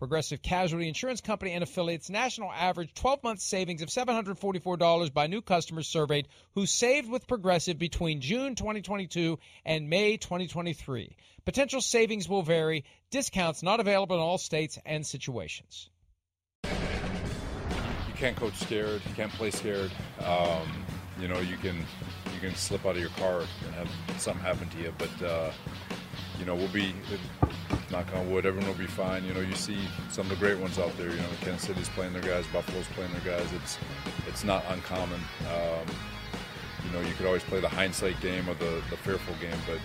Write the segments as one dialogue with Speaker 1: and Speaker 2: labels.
Speaker 1: Progressive Casualty Insurance Company and affiliates national average 12 month savings of $744 by new customers surveyed who saved with Progressive between June 2022 and May 2023. Potential savings will vary, discounts not available in all states and situations.
Speaker 2: You can't coach scared, you can't play scared. Um, you know, you can you can slip out of your car and have something happen to you, but uh, you know, we'll be knock on wood, everyone will be fine. You know, you see some of the great ones out there. You know, Kansas City's playing their guys, Buffalo's playing their guys. It's it's not uncommon. Um, you know, you could always play the hindsight game or the, the fearful game, but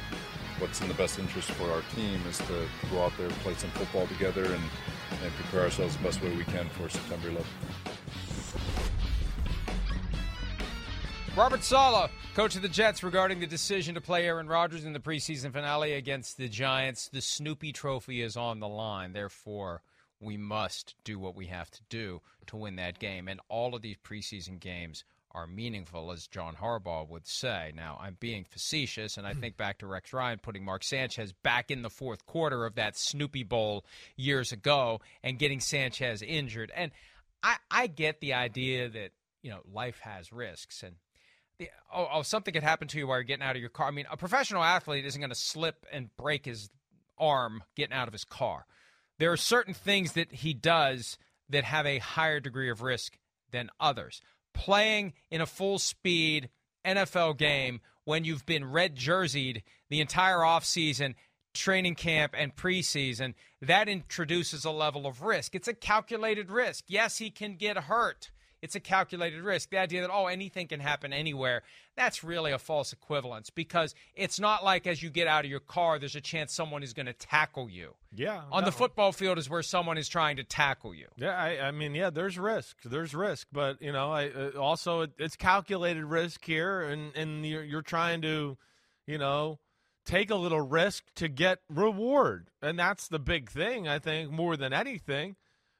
Speaker 2: what's in the best interest for our team is to go out there, play some football together, and, and prepare ourselves the best way we can for September 11th.
Speaker 1: Robert Saleh, coach of the Jets, regarding the decision to play Aaron Rodgers in the preseason finale against the Giants. The Snoopy Trophy is on the line. Therefore, we must do what we have to do to win that game. And all of these preseason games are meaningful, as John Harbaugh would say. Now, I'm being facetious, and I hmm. think back to Rex Ryan putting Mark Sanchez back in the fourth quarter of that Snoopy Bowl years ago and getting Sanchez injured. And I, I get the idea that, you know, life has risks. And the, oh, oh, something could happen to you while you're getting out of your car. I mean, a professional athlete isn't going to slip and break his arm getting out of his car. There are certain things that he does that have a higher degree of risk than others. Playing in a full speed NFL game when you've been red jerseyed the entire offseason, training camp, and preseason, that introduces a level of risk. It's a calculated risk. Yes, he can get hurt. It's a calculated risk. The idea that, oh, anything can happen anywhere, that's really a false equivalence because it's not like as you get out of your car, there's a chance someone is going to tackle you.
Speaker 3: Yeah.
Speaker 1: On
Speaker 3: no.
Speaker 1: the football field is where someone is trying to tackle you.
Speaker 3: Yeah, I, I mean, yeah, there's risk. There's risk, but you know, I uh, also it, it's calculated risk here, and and you're, you're trying to, you know, take a little risk to get reward, and that's the big thing. I think more than anything.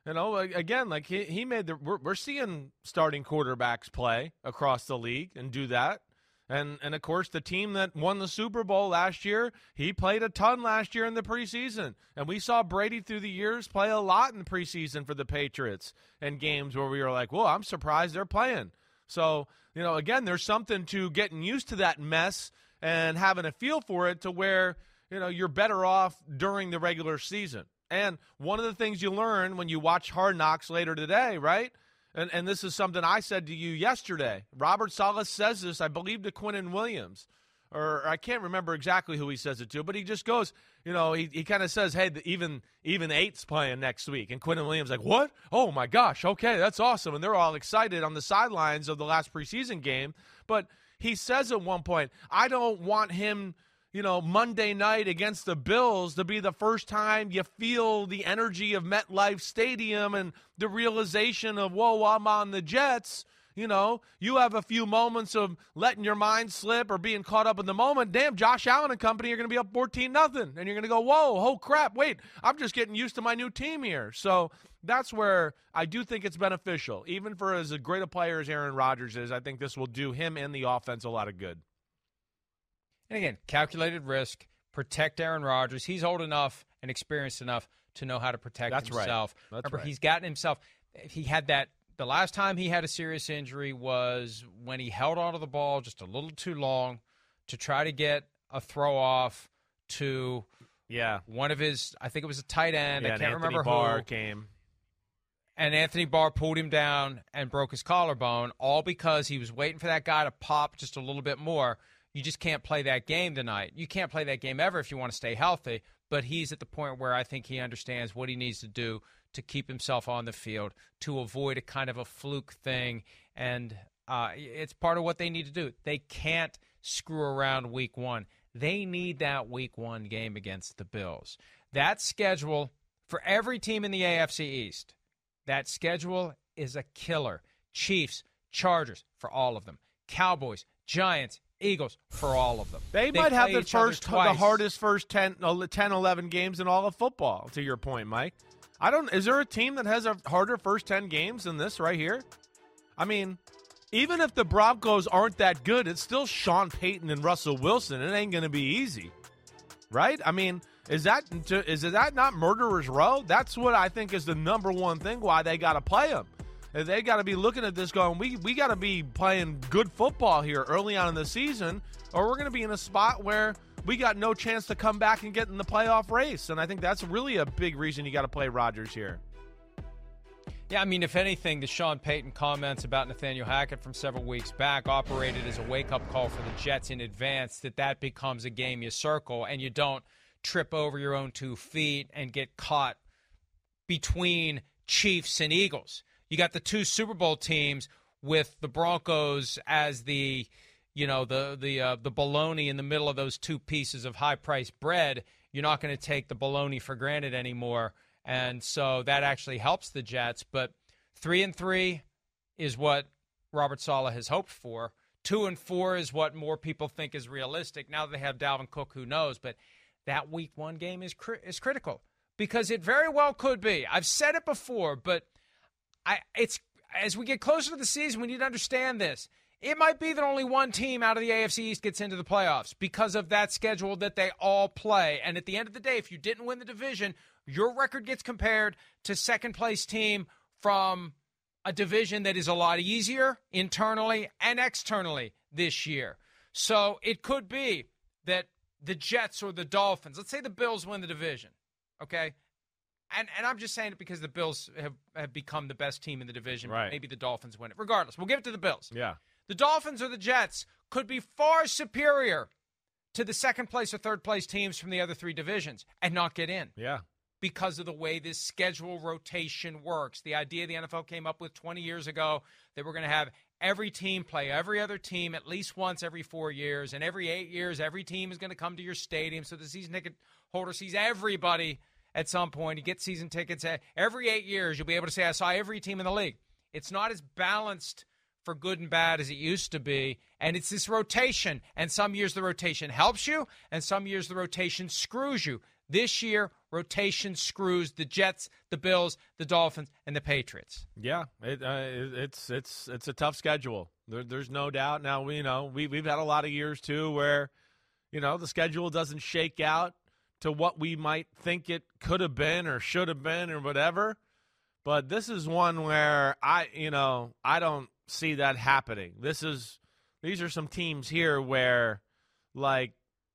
Speaker 3: You know, again, like he, he made the we're, we're seeing starting quarterbacks play across the league and do that. And and of course the team that won the Super Bowl last year, he played a ton last year in the preseason. And we saw Brady through the years play a lot in the preseason for the Patriots and games where we were like, "Well, I'm surprised they're playing." So, you know, again, there's something to getting used to that mess and having a feel for it to where, you know, you're better off during the regular season. And one of the things you learn when you watch Hard Knocks later today, right? And, and this is something I said to you yesterday. Robert Saleh says this, I believe, to Quinnen Williams. Or I can't remember exactly who he says it to, but he just goes, you know, he, he kind of says, hey, even even eight's playing next week. And Quinnen Williams like, what? Oh, my gosh, okay, that's awesome. And they're all excited on the sidelines of the last preseason game. But he says at one point, I don't want him – you know, Monday night against the Bills to be the first time you feel the energy of MetLife Stadium and the realization of, whoa, I'm on the Jets. You know, you have a few moments of letting your mind slip or being caught up in the moment. Damn, Josh Allen and company are going to be up 14 nothing, and you're going to go, whoa, oh crap, wait, I'm just getting used to my new team here. So that's where I do think it's beneficial, even for as great a player as Aaron Rodgers is. I think this will do him and the offense a lot of good.
Speaker 1: And again, calculated risk, protect Aaron Rodgers. He's old enough and experienced enough to know how to protect
Speaker 3: That's right.
Speaker 1: himself.
Speaker 3: That's
Speaker 1: Remember,
Speaker 3: right.
Speaker 1: he's gotten himself. He had that. The last time he had a serious injury was when he held onto the ball just a little too long to try to get a throw off to
Speaker 3: Yeah.
Speaker 1: one of his. I think it was a tight end.
Speaker 3: yeah,
Speaker 1: I can't
Speaker 3: Anthony
Speaker 1: remember
Speaker 3: Barr
Speaker 1: who
Speaker 3: came.
Speaker 1: and Anthony Barr pulled him down and broke his collarbone, all because he was waiting for that guy to pop just a little bit more. You just can't play that game tonight. You can't play that game ever if you want to stay healthy. But he's at the point where I think he understands what he needs to do to keep himself on the field, to avoid a kind of a fluke thing. And uh, it's part of what they need to do. They can't screw around week one. They need that week one game against the Bills. That schedule for every team in the AFC East that schedule is a killer. Chiefs, Chargers for all of them. Cowboys, Giants, Eagles for all of them.
Speaker 3: They, might have the first, the hardest first 10, uh, 10, 11 games in all of football. To your point, Mike. I don't. Is there a team that has a harder first ten games than this right here? I mean, even if the Broncos aren't that good, it's still Sean Payton and Russell Wilson. It ain't going to be easy, right? I mean, is that is that not murderers row? That's what I think is the number one thing why they got to play them. They got to be looking at this going, we we got to be playing good football here early on in the season, or we're going to be in a spot where we got no chance to come back and get in the playoff race. And I think that's really a big reason you got to play Rodgers here.
Speaker 1: Yeah, I mean, if anything, the Sean Payton comments about Nathaniel Hackett from several weeks back operated as a wake up call for the Jets in advance that that becomes a game you circle and you don't trip over your own two feet and get caught between Chiefs and Eagles. You got the two Super Bowl teams with the Broncos as the you know the the uh, the baloney in the middle of those two pieces of high priced bread. You're not going to take the baloney for granted anymore, and so that actually helps the Jets. But three and three is what Robert Saleh has hoped for. Two and four is what more people think is realistic. Now that they have Dalvin Cook, who knows? But that Week One game is is critical because it very well could be. I've said it before, but I it's as we get closer to the season, we need to understand this. It might be that only one team out of the AFC East gets into the playoffs because of that schedule that they all play. And at the end of the day, if you didn't win the division, your record gets compared to second place team from a division that is a lot easier internally and externally this year. So it could be that the Jets or the Dolphins, let's say the Bills win the division, okay? And and I'm just saying it because the Bills have, have become the best team in the division.
Speaker 3: Right.
Speaker 1: Maybe the Dolphins win it. Regardless, we'll give it to the Bills.
Speaker 3: Yeah.
Speaker 1: The Dolphins or the Jets could be far superior to the second place or third place teams from the other three divisions and not get in
Speaker 3: Yeah.
Speaker 1: because of the way this schedule rotation works. The idea the NFL came up with 20 years ago that we're going to have every team play every other team at least once every four years, and every eight years, every team is going to come to your stadium. So the season ticket holder sees everybody at some point. You get season tickets every eight years. You'll be able to say, I saw every team in the league. It's not as balanced for good and bad as it used to be. And it's this rotation. And some years the rotation helps you, and some years the rotation screws you. This year, rotation screws the Jets, the Bills, the Dolphins, and the Patriots.
Speaker 3: Yeah, it, uh, it, it's it's it's a tough schedule. There, there's no doubt. Now we you know we we've had a lot of years too where, you know, the schedule doesn't shake out to what we might think it could have been or should have been or whatever. But this is one where I you know I don't see that happening. This is these are some teams here where, like,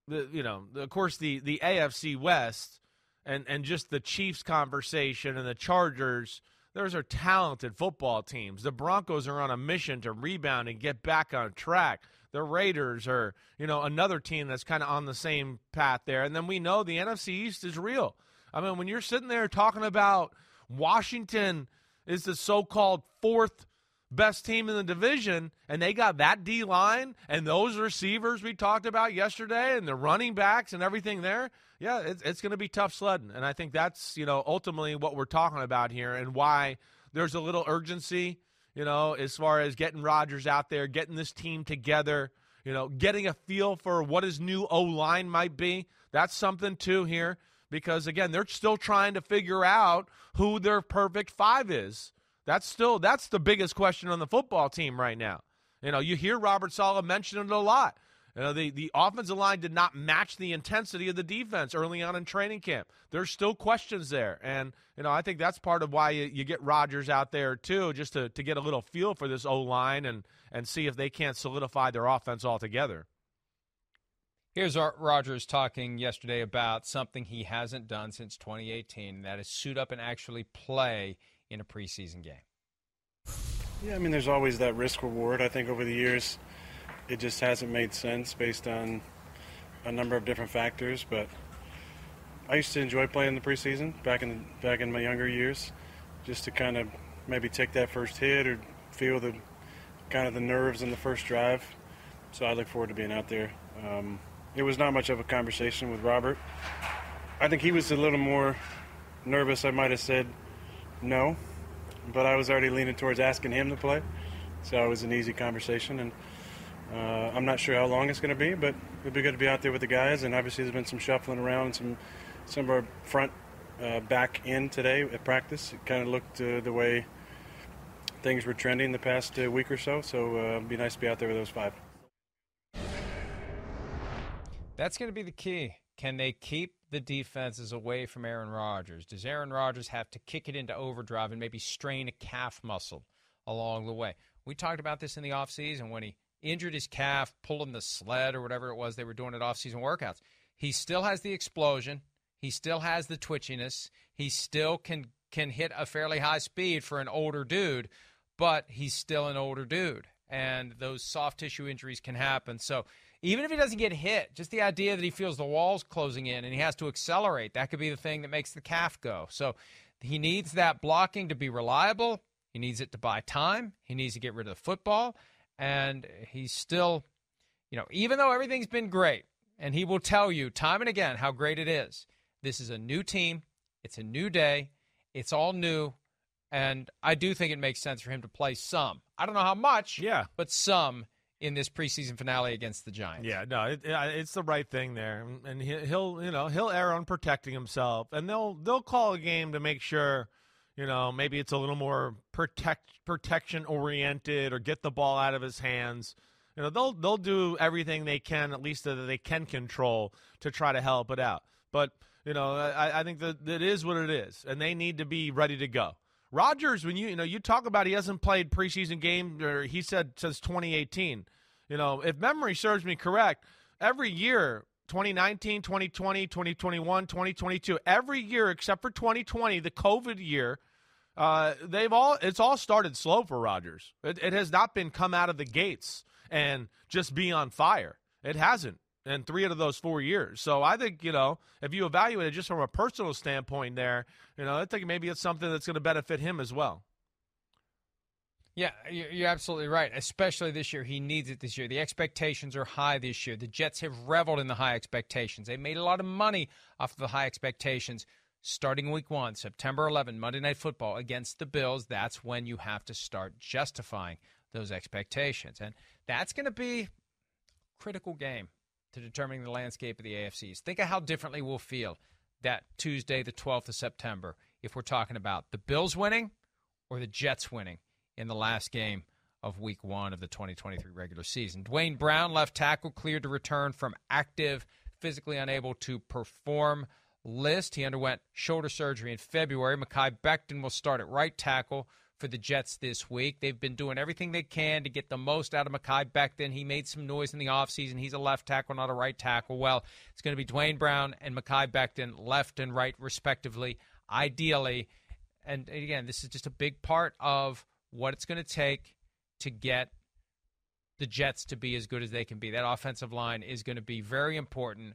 Speaker 3: the you know of course the the AFC West and and just the Chiefs conversation and the Chargers. Those are talented football teams. The Broncos are on a mission to rebound and get back on track. The Raiders are, you know, another team that's kind of on the same path there. And then we know the NFC East is real. I mean, when you're sitting there talking about Washington is the so-called fourth best team in the division, and they got that D line and those receivers we talked about yesterday, and the running backs and everything there. Yeah, it's, it's going to be tough sledding, and I think that's you know ultimately what we're talking about here, and why there's a little urgency, you know, as far as getting Rodgers out there, getting this team together, you know, getting a feel for what his new O line might be. That's something too here. Because again, they're still trying to figure out who their perfect five is. That's still that's the biggest question on the football team right now. You know, you hear Robert Saleh mention it a lot. You know, the, the offensive line did not match the intensity of the defense early on in training camp. There's still questions there. And, you know, I think that's part of why you, you get Rodgers out there, too, just to, to get a little feel for this O line and, and see if they can't solidify their offense altogether.
Speaker 1: Here's Rodgers talking yesterday about something he hasn't done since 2018, and that is suit up and actually play in a preseason game.
Speaker 4: Yeah, I mean, there's always that risk reward. I think over the years, it just hasn't made sense based on a number of different factors. But I used to enjoy playing the preseason back in back in my younger years, just to kind of maybe take that first hit or feel the kind of the nerves in the first drive. So I look forward to being out there. Um, it was not much of a conversation with Robert. I think he was a little more nervous. I might have said no, but I was already leaning towards asking him to play. So it was an easy conversation, and uh, I'm not sure how long it's going to be, but it'd be good to be out there with the guys. And obviously, there's been some shuffling around, some some of our front uh, back in today at practice. It kind of looked uh, the way things were trending the past uh, week or so. So uh, it'd be nice to be out there with those five.
Speaker 1: That's going to be the key. Can they keep the defenses away from Aaron Rodgers? Does Aaron Rodgers have to kick it into overdrive and maybe strain a calf muscle along the way? We talked about this in the offseason when he injured his calf, pulling the sled or whatever it was they were doing at offseason workouts. He still has the explosion. He still has the twitchiness. He still can can hit a fairly high speed for an older dude, but he's still an older dude, and those soft tissue injuries can happen. So even if he doesn't get hit, just the idea that he feels the walls closing in and he has to accelerate, that could be the thing that makes the calf go. So he needs that blocking to be reliable. He needs it to buy time. He needs to get rid of the football and he's still, you know, even though everything's been great, and he will tell you time and again how great it is. This is a new team. It's a new day. It's all new. And I do think it makes sense for him to play some. I don't know how much,
Speaker 3: yeah,
Speaker 1: but some in this preseason finale against the Giants.
Speaker 3: Yeah, no, it, it's the right thing there, and he'll, you know, he'll err on protecting himself, and they'll they'll call a game to make sure you know, maybe it's a little more protect protection oriented or get the ball out of his hands. You know, they'll they'll do everything they can, at least that they can control, to try to help it out. But you know, I, I think that it is what it is, and they need to be ready to go. Rodgers, when you you know you talk about he hasn't played preseason game, or he said since 2018. You know, if memory serves me correct, every year 2019, 2020, 2021, 2022, every year except for 2020, the COVID year, uh, they've all it's all started slow for Rodgers. It, it, has not been come out of the gates and just be on fire. It hasn't in three out of those four years. So I think you know if you evaluate it just from a personal standpoint, there, you know, I think maybe it's something that's going to benefit him as well.
Speaker 1: Yeah, you're absolutely right. Especially this year, he needs it this year. The expectations are high this year. The Jets have reveled in the high expectations. They made a lot of money off of the high expectations. Starting week one, September 11, Monday Night Football against the Bills, that's when you have to start justifying those expectations. And that's going to be a critical game to determining the landscape of the AFCs. Think of how differently we'll feel that Tuesday, the 12th of September, if we're talking about the Bills winning or the Jets winning in the last game of week one of the 2023 regular season. Duane Brown, left tackle, cleared to return from active, physically unable to perform list. He underwent shoulder surgery in February. Mekhi Becton will start at right tackle for the Jets this week. They've been doing everything they can to get the most out of Mekhi Becton. He made some noise in the offseason. He's a left tackle, not a right tackle. Well, it's going to be Duane Brown and Mekhi Becton, left and right, respectively, ideally. And again, this is just a big part of what it's going to take to get the Jets to be as good as they can be. That offensive line is going to be very important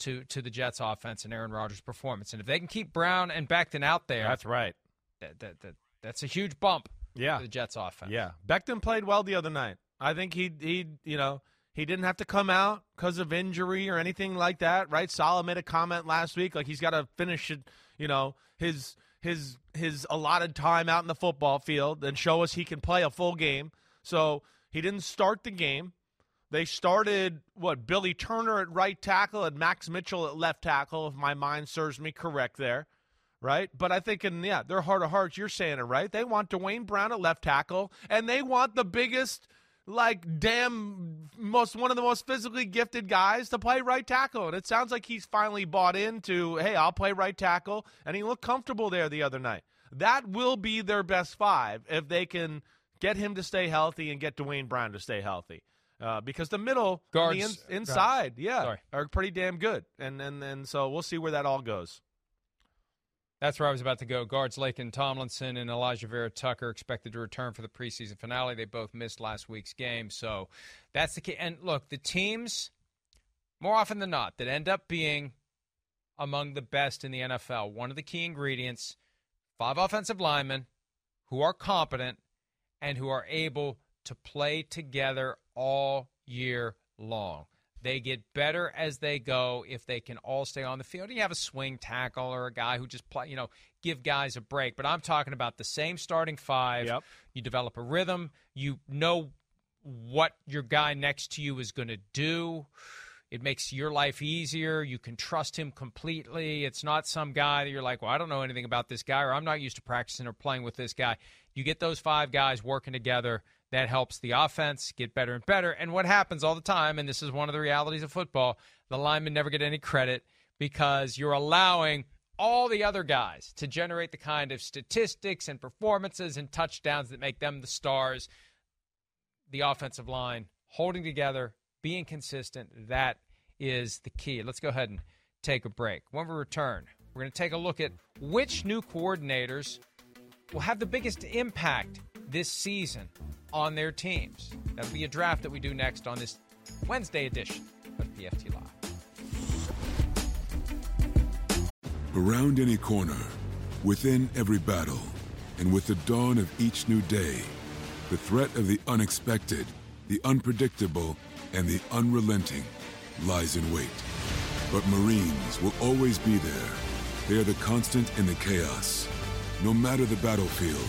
Speaker 1: to to the Jets offense and Aaron Rodgers' performance. And if they can keep Brown and Becton out there,
Speaker 3: that's right.
Speaker 1: That, that, that that's a huge bump.
Speaker 3: Yeah,
Speaker 1: the Jets offense.
Speaker 3: Yeah, Becton played well the other night. I think he he you know he didn't have to come out because of injury or anything like that, right? Saleh made a comment last week like he's got to finish it, you know, his his his allotted time out in the football field and show us he can play a full game. So he didn't start the game. They started what Billy Turner at right tackle and Max Mitchell at left tackle, if my mind serves me correct there. Right? But I think in yeah, their heart of hearts, you're saying it right. They want Duane Brown at left tackle, and they want the biggest like damn most one of the most physically gifted guys to play right tackle. And it sounds like he's finally bought into, hey, I'll play right tackle, and he looked comfortable there the other night. That will be their best five if they can get him to stay healthy and get Duane Brown to stay healthy. Uh, because the middle,
Speaker 1: guards,
Speaker 3: the in, inside,
Speaker 1: guards.
Speaker 3: yeah,
Speaker 1: Sorry.
Speaker 3: are pretty damn good, and and and so we'll see where that all goes.
Speaker 1: That's where I was about to go. Guards Laken Tomlinson and Alijah Vera-Tucker expected to return for the preseason finale. They both missed last week's game, so that's the key. And look, the teams more often than not that end up being among the best in the NFL. One of the key ingredients: five offensive linemen who are competent and who are able to play together all year long. They get better as they go if they can all stay on the field. You have a swing tackle or a guy who just play, you know, give guys a break. But I'm talking about the same starting five.
Speaker 3: Yep.
Speaker 1: You develop a rhythm. You know what your guy next to you is going to do. It makes your life easier. You can trust him completely. It's not some guy that you're like, well, I don't know anything about this guy, or I'm not used to practicing or playing with this guy. You get those five guys working together. That helps the offense get better and better. And what happens all the time, and this is one of the realities of football, the linemen never get any credit because you're allowing all the other guys to generate the kind of statistics and performances and touchdowns that make them the stars. The offensive line holding together, being consistent, that is the key. Let's go ahead and take a break. When we return, we're going to take a look at which new coordinators will have the biggest impact this season on their teams. That'll be a draft that we do next on this Wednesday edition of PFT Live.
Speaker 5: Around any corner, within every battle, and with the dawn of each new day, the threat of the unexpected, the unpredictable, and the unrelenting lies in wait. But Marines will always be there. They are the constant in the chaos. No matter the battlefield,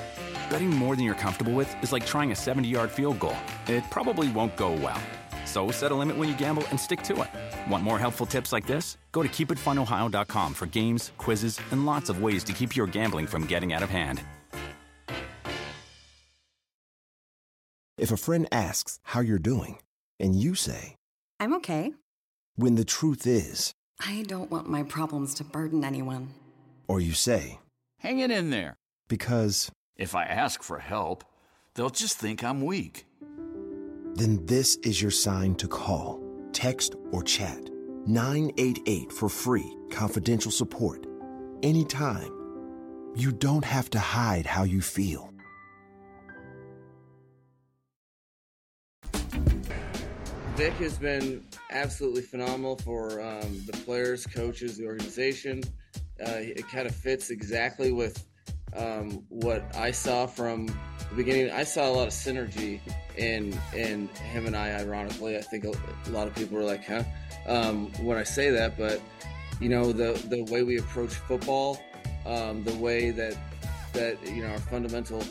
Speaker 6: Betting more than you're comfortable with is like trying a 70 yard field goal. It probably won't go well. So set a limit when you gamble and stick to it. Want more helpful tips like this? Go to keepitfunohio.com for games, quizzes, and lots of ways to keep your gambling from getting out of hand.
Speaker 7: If a friend asks how you're doing, and you say,
Speaker 8: I'm okay.
Speaker 7: when the truth is,
Speaker 8: I don't want my problems to burden anyone.
Speaker 7: or you say,
Speaker 9: Hang it in there.
Speaker 7: because,
Speaker 9: If I ask for help, they'll just think I'm weak.
Speaker 7: then this is your sign to call, text, or chat 988 for free, confidential support. Anytime. You don't have to hide how you feel.
Speaker 10: Vic has been absolutely phenomenal for um, the players, coaches, the organization. Uh, it kind of fits exactly with um, what I saw from the beginning. I saw a lot of synergy in in him and I. Ironically, I think a, lot of people were like, "Huh?" Um, when I say that, but you know the the way we approach football, um, the way that that you know our fundamental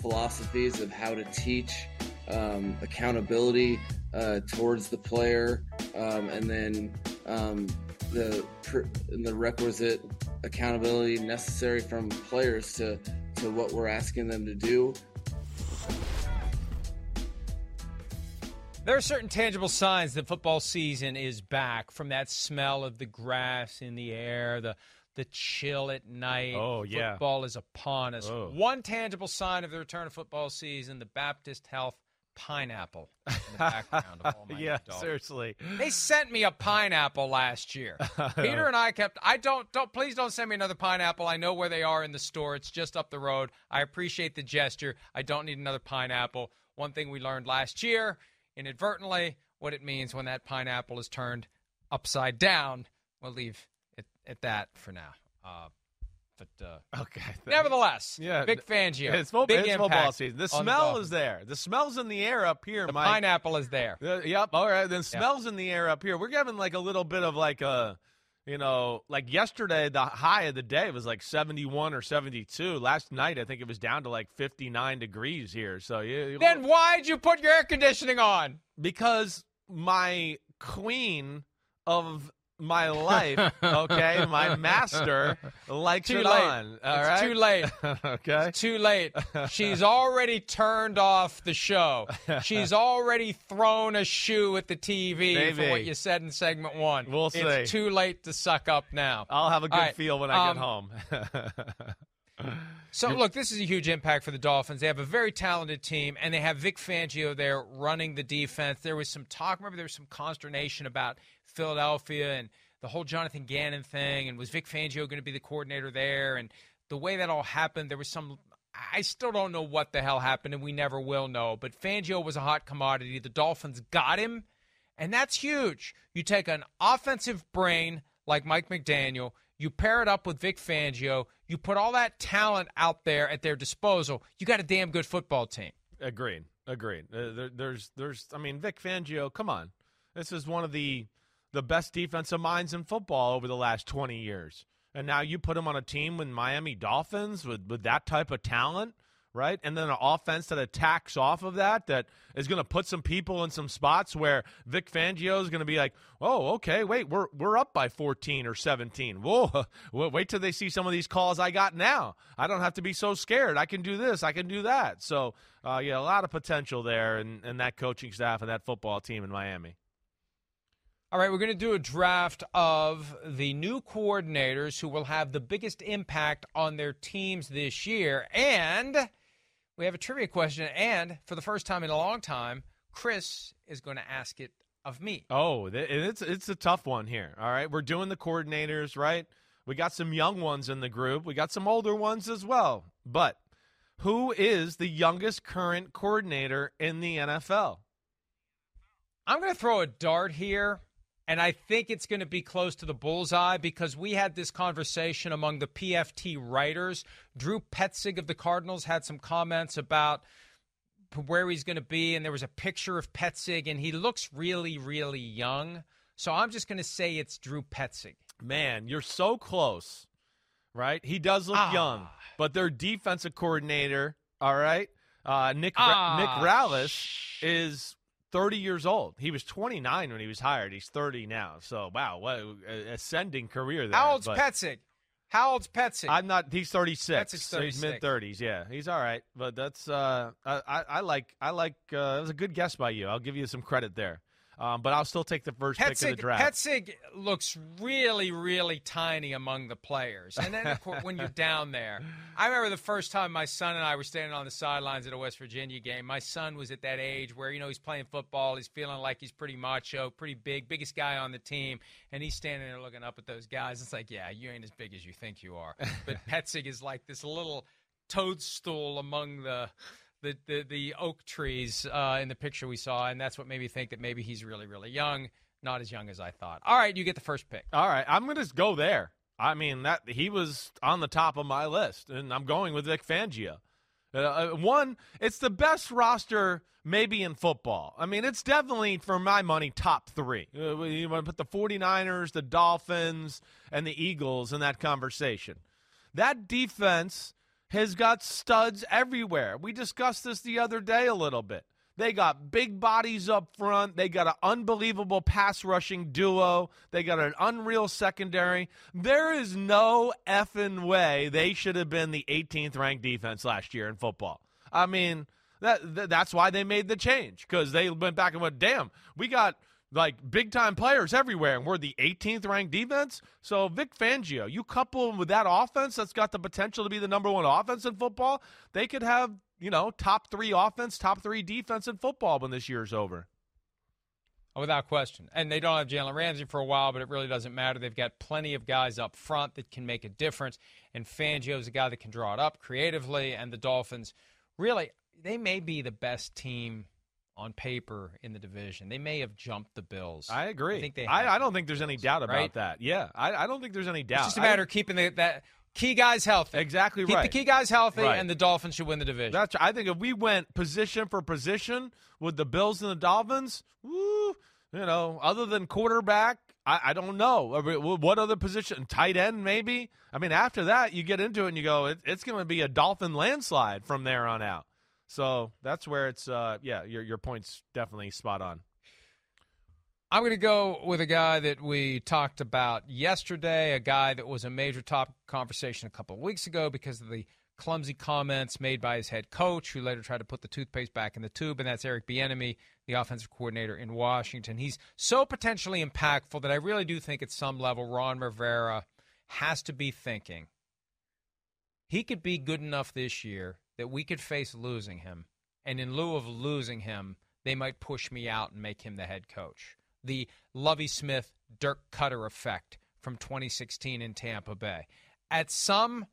Speaker 10: philosophies of how to teach um, accountability uh, towards the player, um, and then um, the the requisite accountability necessary from players to to what we're asking them to do.
Speaker 1: There are certain tangible signs that football season is back from that smell of the grass in the air, the the chill at night.
Speaker 3: Oh, yeah.
Speaker 1: Football is upon us.
Speaker 3: Oh.
Speaker 1: One tangible sign of the return of football season, the Baptist Health pineapple in the background of all my
Speaker 3: yeah,
Speaker 1: dogs.
Speaker 3: seriously.
Speaker 1: They sent me a pineapple last year. Peter and I kept I don't don't please don't send me another pineapple. I know where they are in the store. It's just up the road. I appreciate the gesture. I don't need another pineapple. One thing we learned last year, inadvertently, what it means when that pineapple is turned upside down. We'll leave it at that for now. Uh, But uh,
Speaker 3: Okay.
Speaker 1: nevertheless,
Speaker 3: Yeah,
Speaker 1: Vic Fangio.
Speaker 3: It's, fo-
Speaker 1: big
Speaker 3: it's football season. The smell
Speaker 1: Dolphins.
Speaker 3: is there. The smell's in the air up here,
Speaker 1: The
Speaker 3: Mike.
Speaker 1: pineapple is there.
Speaker 3: Uh, yep. All right. Then smells in the air up here. We're having like a little bit of like a, you know, like yesterday the high of the day was like 71 or 72. Last night I think it was down to like 59 degrees here. So yeah.
Speaker 1: Then why'd you put your air conditioning on?
Speaker 3: because my queen of my life, okay, my master likes
Speaker 1: Too
Speaker 3: it
Speaker 1: late.
Speaker 3: on. All
Speaker 1: it's
Speaker 3: right.
Speaker 1: too late.
Speaker 3: okay.
Speaker 1: It's too late. She's already turned off the show. She's already thrown a shoe at the TV for what you said in segment one.
Speaker 3: We'll
Speaker 1: It's
Speaker 3: see.
Speaker 1: too late to suck up now.
Speaker 3: I'll have a good
Speaker 1: right,
Speaker 3: feel when I
Speaker 1: um,
Speaker 3: get home.
Speaker 1: So look, this is a huge impact for the Dolphins. They have a very talented team, and they have Vic Fangio there running the defense. There was some talk. Remember, there was some consternation about Philadelphia and the whole Jonathan Gannon thing, and was Vic Fangio going to be the coordinator there? And the way that all happened, there was some. I still don't know what the hell happened, and we never will know. But Fangio was a hot commodity. The Dolphins got him, and that's huge. You take an offensive brain like Mike McDaniel, you pair it up with Vic Fangio, you put all that talent out there at their disposal, you got a damn good football team.
Speaker 3: Agreed. Agreed. Uh, there, there's, there's. I mean, Vic Fangio. Come on, this is one of the the best defensive minds in football over the last 20 years. And now you put him on a team with Miami Dolphins with with that type of talent, right? And then an offense that attacks off of that that is going to put some people in some spots where Vic Fangio is going to be like, "Oh, okay, wait, we're we're up by 14 or 17. Whoa, wait till they see some of these calls I got now. I don't have to be so scared. I can do this. I can do that." So, uh, yeah, a lot of potential there in that coaching staff and that football team in Miami.
Speaker 1: All right, we're going to do a draft of the new coordinators who will have the biggest impact on their teams this year. And we have a trivia question. And for the first time in a long time, Chris is going to ask it of me.
Speaker 3: Oh, it's it's a tough one here. All right, we're doing the coordinators, right? We got some young ones in the group. We got some older ones as well. But who is the youngest current coordinator in the NFL?
Speaker 1: I'm going to throw a dart here, and I think it's going to be close to the bullseye because we had this conversation among the PFT writers. Drew Petzing of the Cardinals had some comments about where he's going to be, and there was a picture of Petzing, and he looks really, really young. So I'm just going to say it's Drew Petzing.
Speaker 3: Man, you're so close, right? He does look
Speaker 1: Ah.
Speaker 3: young, but their defensive coordinator, all right, uh, Nick
Speaker 1: Ah,
Speaker 3: Nick Rallis is 30 years old. He was 29 when he was hired. He's 30 now. So wow, what a- ascending career there.
Speaker 1: How old's Petzing? How old's Petzing?
Speaker 3: I'm not. He's 36.
Speaker 1: Petzing's
Speaker 3: so he's mid 30s. Yeah, he's all right. But that's. Uh, I, I, I like. I like. Uh, it was a good guess by you. I'll give you some credit there. Um, but I'll still take the first pick of the draft.
Speaker 1: Petzing looks really, really tiny among the players. And then, of course, when you're down there, I remember the first time my son and I were standing on the sidelines at a West Virginia game. My son was at that age where, you know, he's playing football. He's feeling like he's pretty macho, pretty big, biggest guy on the team. And he's standing there looking up at those guys. It's like, yeah, you ain't as big as you think you are. But Petzing is like this little toadstool among the. The, the, the oak trees uh, in the picture we saw, and that's what made me think that maybe he's really, really young. Not as young as I thought. All right, you get the first pick.
Speaker 3: All right, I'm to go there. I mean that he was on the top of my list, and I'm going with Vic Fangio. Uh, uh, one, it's the best roster maybe in football. I mean, it's definitely for my money top three. Uh, you want to put the 49ers, the Dolphins, and the Eagles in that conversation. That defense has got studs everywhere. We discussed this the other day a little bit. They got big bodies up front. They got an unbelievable pass rushing duo. They got an unreal secondary. There is no effing way they should have been the 18th ranked defense last year in football. I mean, that, that that's why they made the change because they went back and went, damn, we got like big time players everywhere, and we're the 18th ranked defense. So Vic Fangio, you couple him with that offense that's got the potential to be the number one offense in football, they could have you know top three offense, top three defense in football when this year's over.
Speaker 1: Oh, without question. And they don't have Jalen Ramsey for a while, but it really doesn't matter. They've got plenty of guys up front that can make a difference. And Fangio's a guy that can draw it up creatively. And the Dolphins, really, they may be the best team on paper in the division. They may have jumped the Bills.
Speaker 3: I agree.
Speaker 1: I think they.
Speaker 3: I, I don't think there's any doubt about
Speaker 1: right?
Speaker 3: that. Yeah, I, I don't think there's any doubt.
Speaker 1: It's just a matter of keeping the, that key guys healthy.
Speaker 3: Exactly
Speaker 1: Keep
Speaker 3: right.
Speaker 1: the key guys healthy,
Speaker 3: Right.
Speaker 1: and the Dolphins should win the division.
Speaker 3: That's. I think if we went position for position with the Bills and the Dolphins, woo, you know, other than quarterback, I, I don't know I mean, what other position. Tight end, maybe. I mean, after that, you get into it and you go, it, it's going to be a Dolphin landslide from there on out. So that's where it's. Uh, yeah, your your point's definitely spot on.
Speaker 1: I'm going to go with a guy that we talked about yesterday, a guy that was a major top conversation a couple of weeks ago because of the clumsy comments made by his head coach, who later tried to put the toothpaste back in the tube, and that's Eric Bieniemy, the offensive coordinator in Washington. He's so potentially impactful that I really do think at some level Ron Rivera has to be thinking he could be good enough this year that we could face losing him, and in lieu of losing him, they might push me out and make him the head coach the Lovie Smith Dirk Koetter effect from 2016 in Tampa Bay. At some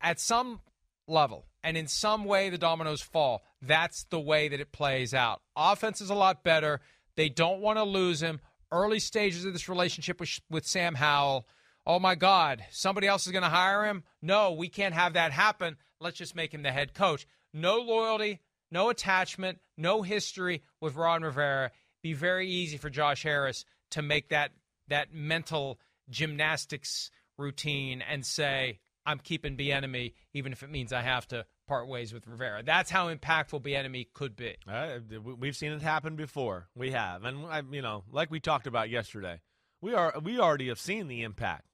Speaker 1: at some level and in some way the dominoes fall. That's the way that it plays out. Offense is a lot better. They don't want to lose him. Early stages of this relationship with, with Sam Howell. Oh my God, somebody else is going to hire him? No, we can't have that happen. Let's just make him the head coach. No loyalty, no attachment, no history with Ron Rivera be very easy for Josh Harris to make that that mental gymnastics routine and say, I'm keeping Bieniemy, even if it means I have to part ways with Rivera. That's how impactful Bieniemy could be.
Speaker 3: Uh, we've seen it happen before. We have, and you know, like we talked about yesterday, we are we already have seen the impact.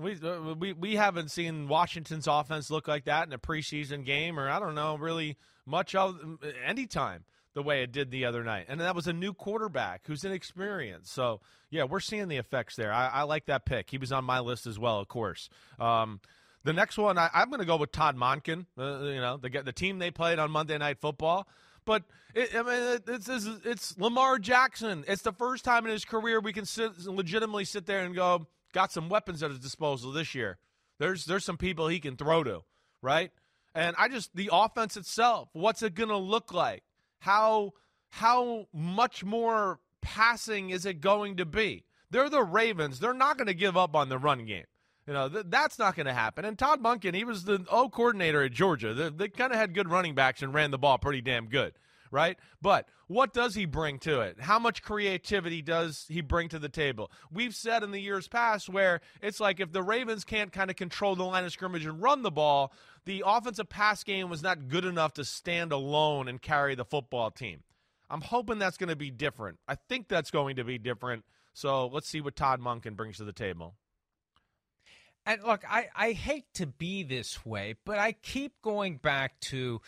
Speaker 3: We, uh, we we haven't seen Washington's offense look like that in a preseason game, or I don't know, really much of any time the way it did the other night. And that was a new quarterback who's inexperienced. So, yeah, we're seeing the effects there. I, I like that pick. He was on my list as well, of course. Um, the next one, I, am going to go with Todd Monken. Uh, you know, the the team they played on Monday Night Football. But it, I mean, it's, it's, it's Lamar Jackson. It's the first time in his career we can sit, legitimately sit there and go, got some weapons at his disposal this year. There's there's some people he can throw to, right? And I just the offense itself. What's it going to look like? how how much more passing is it going to be? They're the Ravens. They're not going to give up on the run game. You know, th- that's not going to happen. And Todd Monken, he was the O coordinator at Georgia. They, they kind of had good running backs and ran the ball pretty damn good, right? But what does he bring to it? How much creativity does he bring to the table? We've said in the years past where it's like if the Ravens can't kind of control the line of scrimmage and run the ball, the offensive pass game was not good enough to stand alone and carry the football team. I'm hoping that's going to be different. I think that's going to be different. So let's see what Todd Monken brings to the table.
Speaker 1: And look, I, I hate to be this way, but I keep going back to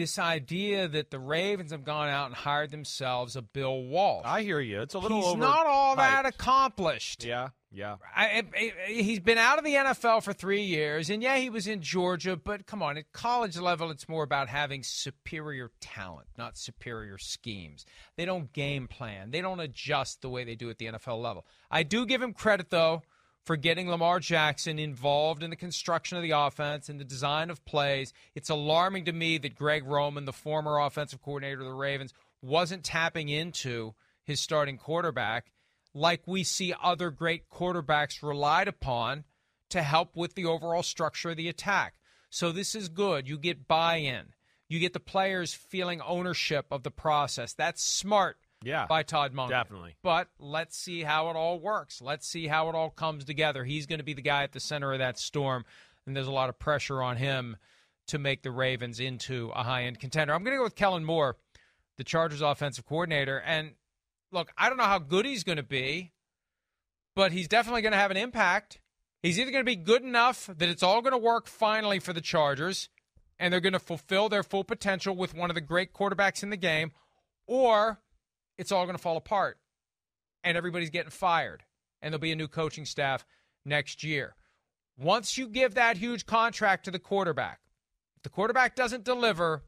Speaker 1: this idea that the Ravens have gone out and hired themselves a Bill Walsh.
Speaker 3: I hear you. It's a little
Speaker 1: He's
Speaker 3: over
Speaker 1: not all that
Speaker 3: hyped.
Speaker 1: accomplished.
Speaker 3: Yeah, yeah.
Speaker 1: I, I, he's been out of the NFL for three years, and yeah, he was in Georgia, but come on, at college level, it's more about having superior talent, not superior schemes. They don't game plan, they don't adjust the way they do at the NFL level. I do give him credit, though, for getting Lamar Jackson involved in the construction of the offense and the design of plays. It's alarming to me that Greg Roman, the former offensive coordinator of the Ravens, wasn't tapping into his starting quarterback like we see other great quarterbacks relied upon to help with the overall structure of the attack. So this is good. You get buy in, you get the players feeling ownership of the process. That's smart.
Speaker 3: Yeah,
Speaker 1: by Todd Monken.
Speaker 3: Definitely.
Speaker 1: But let's see how it all works. Let's see how it all comes together. He's going to be the guy at the center of that storm, and there's a lot of pressure on him to make the Ravens into a high end contender. I'm going to go with Kellen Moore, the Chargers offensive coordinator. And look, I don't know how good he's going to be, but he's definitely going to have an impact. He's either going to be good enough that it's all going to work finally for the Chargers and they're going to fulfill their full potential with one of the great quarterbacks in the game, or it's all going to fall apart and everybody's getting fired and there'll be a new coaching staff next year. Once you give that huge contract to the quarterback, if the quarterback doesn't deliver,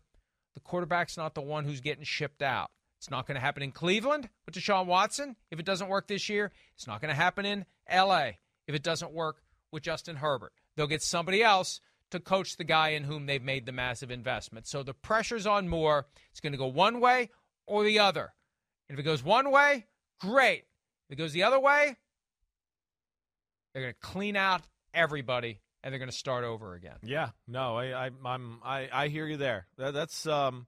Speaker 1: the quarterback's not the one who's getting shipped out. It's not going to happen in Cleveland with Deshaun Watson if it doesn't work this year. It's not going to happen in LA if it doesn't work with Justin Herbert. They'll get somebody else to coach the guy in whom they've made the massive investment. So the pressure's on Moore. It's going to go one way or the other. And if it goes one way, great. If it goes the other way, they're going to clean out everybody and they're going to start over again.
Speaker 3: Yeah, no, I, I I'm I, I hear you there. That, that's um,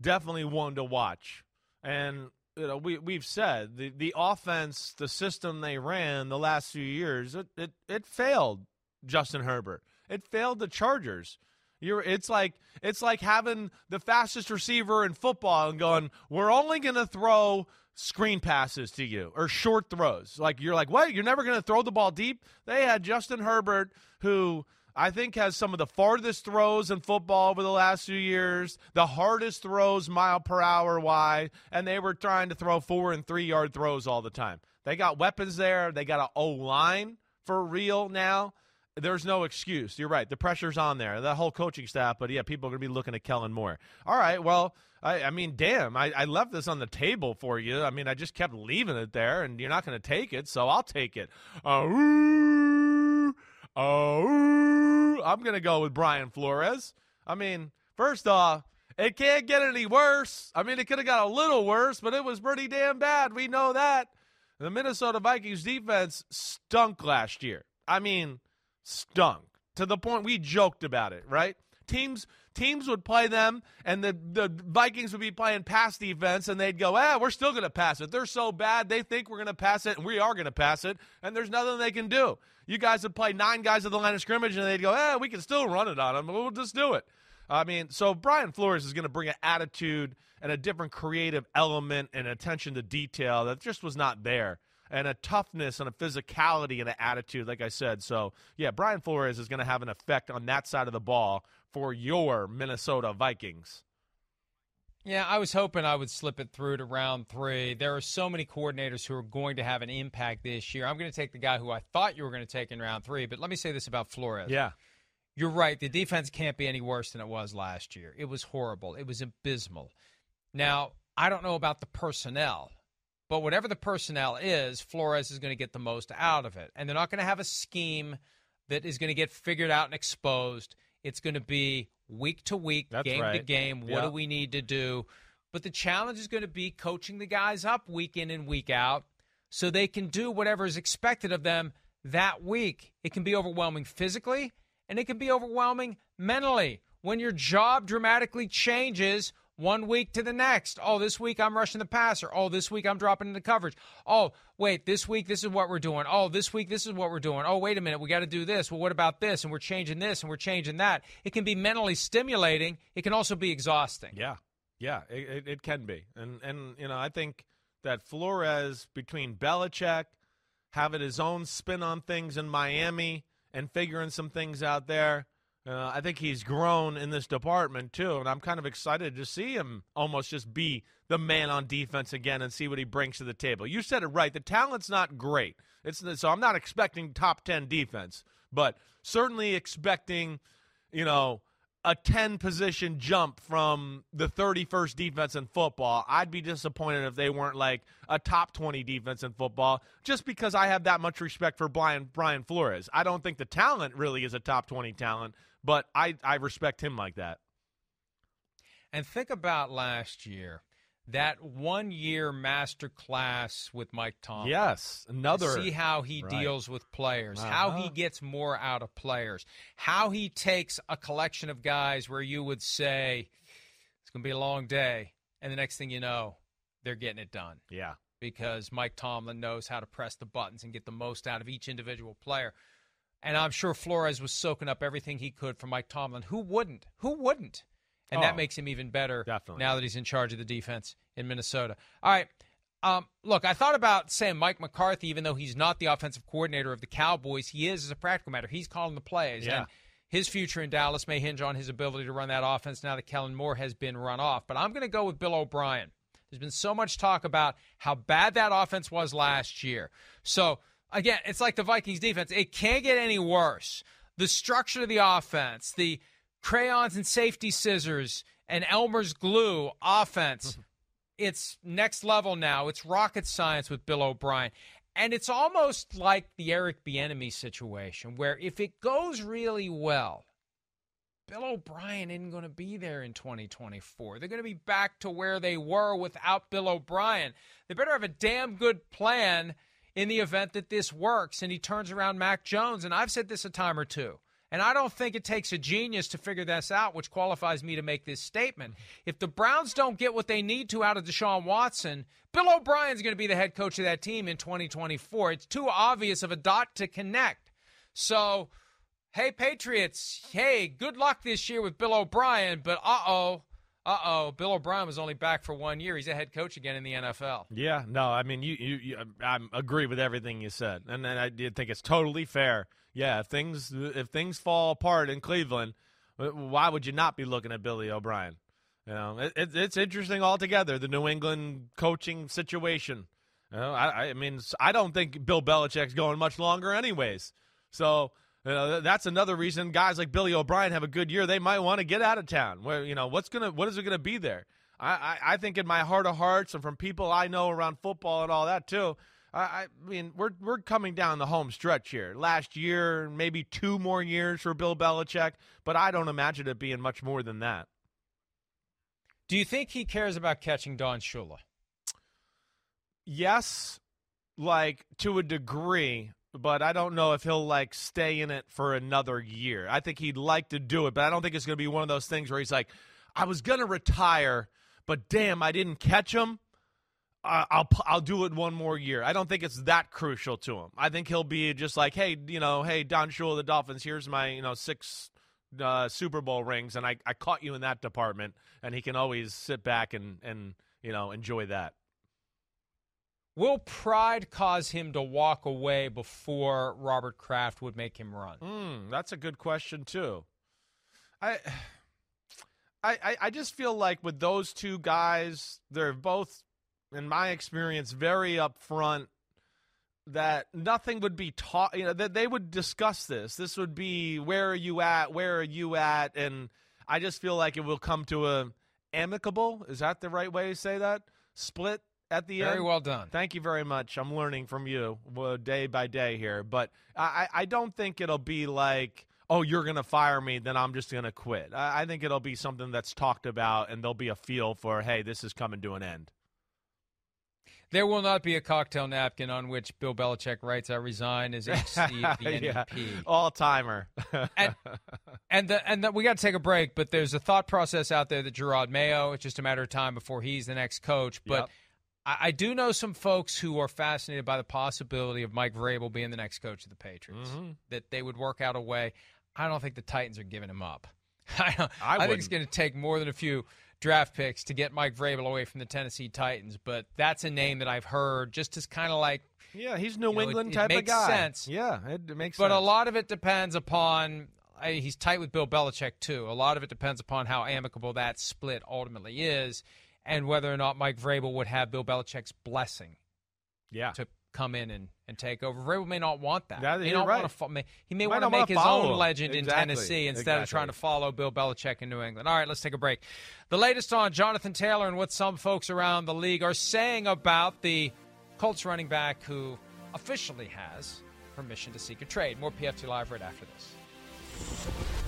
Speaker 3: definitely one to watch. And you know, we we've said the the offense, the system they ran the last few years, it it, it failed Justin Herbert. It failed the Chargers. You're it's like it's like having the fastest receiver in football and going, we're only going to throw screen passes to you or short throws. Like you're like, what? You're never going to throw the ball deep? They had Justin Herbert who I think has some of the farthest throws in football over the last few years, the hardest throws mile per hour wide, and they were trying to throw four and three yard throws all the time. They got weapons there. They got an O line for real now. There's no excuse. You're right. The pressure's on there. The whole coaching staff, but yeah, people are going to be looking at Kellen Moore. All right. Well, I, I mean, damn, I, I left this on the table for you. I mean, I just kept leaving it there, and you're not going to take it, so I'll take it. Oh, Uh, Oh, I'm going to go with Brian Flores. I mean, first off, it can't get any worse. I mean, it could have got a little worse, but it was pretty damn bad. We know that. The Minnesota Vikings defense stunk last year. I mean, stunk to the point we joked about it, right? Teams teams would play them and the, the Vikings would be playing pass defense and they'd go, ah, we're still going to pass it. They're so bad. They think we're going to pass it and we are going to pass it and there's nothing they can do. You guys would play nine guys at the line of scrimmage and they'd go, ah, we can still run it on them. We'll just do it. I mean, so Brian Flores is going to bring an attitude and a different creative element and attention to detail that just was not there and a toughness and a physicality and an attitude, like I said. So, yeah, Brian Flores is going to have an effect on that side of the ball for your Minnesota Vikings.
Speaker 1: Yeah, I was hoping I would slip it through to round three. There are so many coordinators who are going to have an impact this year. I'm going to take the guy who I thought you were going to take in round three, but let me say this about Flores.
Speaker 3: Yeah.
Speaker 1: You're right. The defense can't be any worse than it was last year. It was horrible, it was abysmal. Now, I don't know about the personnel, but whatever the personnel is, Flores is going to get the most out of it. And they're not going to have a scheme that is going to get figured out and exposed. It's going to be week to week,
Speaker 3: That's
Speaker 1: game
Speaker 3: right.
Speaker 1: to game. What
Speaker 3: Yeah.
Speaker 1: do we need to do? But the challenge is going to be coaching the guys up week in and week out so they can do whatever is expected of them that week. It can be overwhelming physically and it can be overwhelming mentally when your job dramatically changes one week to the next. Oh, this week I'm rushing the passer. Oh, this week I'm dropping into coverage. Oh, wait, this week this is what we're doing. Oh, this week this is what we're doing. Oh, wait a minute, we got to do this. Well, what about this? And we're changing this and we're changing that. It can be mentally stimulating. It can also be exhausting.
Speaker 3: Yeah, yeah, it, it, can be, and and you know I think that Flores between Belichick having his own spin on things in Miami and figuring some things out there. Uh, I think he's grown in this department too, and I'm kind of excited to see him almost just be the man on defense again and see what he brings to the table. You said it right. The talent's not great. It's so I'm not expecting top ten defense, but certainly expecting, you know, a 10 position jump from the 31st defense in football. I'd be disappointed if they weren't like a top 20 defense in football just because I have that much respect for Brian Brian Flores. I don't think the talent really is a top 20 talent, but I I respect him like that.
Speaker 1: And think about last year. That one year master class with Mike Tomlin.
Speaker 3: Yes, another
Speaker 1: See how he
Speaker 3: Right.
Speaker 1: deals with players, how he
Speaker 3: Uh-huh.
Speaker 1: gets more out of players, how he takes a collection of guys where you would say it's going to be a long day, and the next thing you know, they're getting it done
Speaker 3: Yeah.
Speaker 1: because Mike Tomlin knows how to press the buttons and get the most out of each individual player. And I'm sure Flores was soaking up everything he could from Mike Tomlin. Who wouldn't? Who wouldn't? And
Speaker 3: Oh,
Speaker 1: that makes him even better
Speaker 3: definitely.
Speaker 1: now that he's in charge of the defense in Minnesota. All right. Um, look, I thought about saying Mike McCarthy, even though he's not the offensive coordinator of the Cowboys, he is as a practical matter. He's calling the plays.
Speaker 3: Yeah.
Speaker 1: And his future in Dallas may hinge on his ability to run that offense now that Kellen Moore has been run off. But I'm going to go with Bill O'Brien. There's been so much talk about how bad that offense was last year. So, again, it's like the Vikings defense. It can't get any worse. The structure of the offense, the crayons and safety scissors and Elmer's glue offense, mm-hmm. it's next level now. It's rocket science with Bill O'Brien. And it's almost like the Eric Bieniemy situation, where if it goes really well, Bill O'Brien isn't going to be there in 2024. They're going to be back to where they were without Bill O'Brien. They better have a damn good plan in the event that this works and he turns around Mac Jones. And I've said this a time or two. And I don't think it takes a genius to figure this out, which qualifies me to make this statement. If the Browns don't get what they need to out of Deshaun Watson, Bill O'Brien's going to be the head coach of that team in 2024. It's too obvious of a dot to connect. So, hey, Patriots, hey, good luck this year with Bill O'Brien, but uh oh. Uh oh, Bill O'Brien was only back for one year. He's a head coach again in the NFL.
Speaker 3: Yeah, no, I mean, you, you, you I agree with everything you said, and, I think it's totally fair. Yeah, if things if things fall apart in Cleveland, why would you not be looking at Billy O'Brien? You know, it, it, it's interesting altogether the New England coaching situation. You know, I, I mean, I don't think Bill Belichick's going much longer, anyways. So know, that's another reason guys like Billy O'Brien have a good year. They might want to get out of town. Where you know what's gonna what is it gonna be there? I, I, I think in my heart of hearts and from people I know around football and all that too. I, I mean, we're we're coming down the home stretch here. Last year, maybe two more years for Bill Belichick, but I don't imagine it being much more than that.
Speaker 1: Do you think he cares about catching Don Shula?
Speaker 3: Yes, like to a degree but I don't know if he'll like stay in it for another year. I think he'd like to do it, but I don't think it's going to be one of those things where he's like, I was going to retire, but damn, I didn't catch him. I'll I'll do it one more year. I don't think it's that crucial to him. I think he'll be just like, hey, you know, hey Don Shula, the Dolphins. Here's my you know six uh, Super Bowl rings, and I, I caught you in that department, and he can always sit back and and you know enjoy that.
Speaker 1: Will pride cause him to walk away before Robert Kraft would make him run?
Speaker 3: Mm, that's a good question too. I, I, I just feel like with those two guys, they're both, in my experience, very upfront. That nothing would be taught. You know that they would discuss this. This would be where are you at? Where are you at? And I just feel like it will come to a amicable. Is that the right way to say that? Split at the
Speaker 1: very
Speaker 3: end.
Speaker 1: Very well done.
Speaker 3: Thank you very much. I'm learning from you day by day here, but I, I don't think it'll be like, oh, you're going to fire me, then I'm just going to quit. I, I think it'll be something that's talked about, and there'll be a feel for, hey, this is coming to an end.
Speaker 1: There will not be a cocktail napkin on which Bill Belichick writes, "I resign as HC the NDP." yeah.
Speaker 3: All timer.
Speaker 1: and and, the, and the, we got to take a break, but there's a thought process out there that Jerod Mayo. It's just a matter of time before he's the next coach. But yep I, I, do know some folks who are fascinated by the possibility of Mike Vrabel being the next coach of the Patriots. Mm-hmm. That they would work out a way. I don't think the Titans are giving him up. I, I, I think it's going to take more than a few draft picks to get Mike Vrabel away from the Tennessee Titans. But that's a name that I've heard just as kind of like.
Speaker 3: Yeah, he's New England
Speaker 1: know, it,
Speaker 3: type
Speaker 1: it makes
Speaker 3: of guy.
Speaker 1: Sense.
Speaker 3: Yeah, it, it makes
Speaker 1: but
Speaker 3: sense.
Speaker 1: But a lot of it depends upon. I, he's tight with Bill Belichick too. A lot of it depends upon how amicable that split ultimately is and whether or not Mike Vrabel would have Bill Belichick's blessing.
Speaker 3: Yeah.
Speaker 1: To come in and, and take over. Vrabel may not want that.
Speaker 3: that
Speaker 1: he,
Speaker 3: not
Speaker 1: right.
Speaker 3: want
Speaker 1: to, he may want to make his own legend exactly. in Tennessee instead
Speaker 3: exactly.
Speaker 1: of trying to follow Bill Belichick in New England. All right, let's take a break. The latest on Jonathan Taylor and what some folks around the league are saying about the Colts running back who officially has permission to seek a trade. More PFT Live right after this.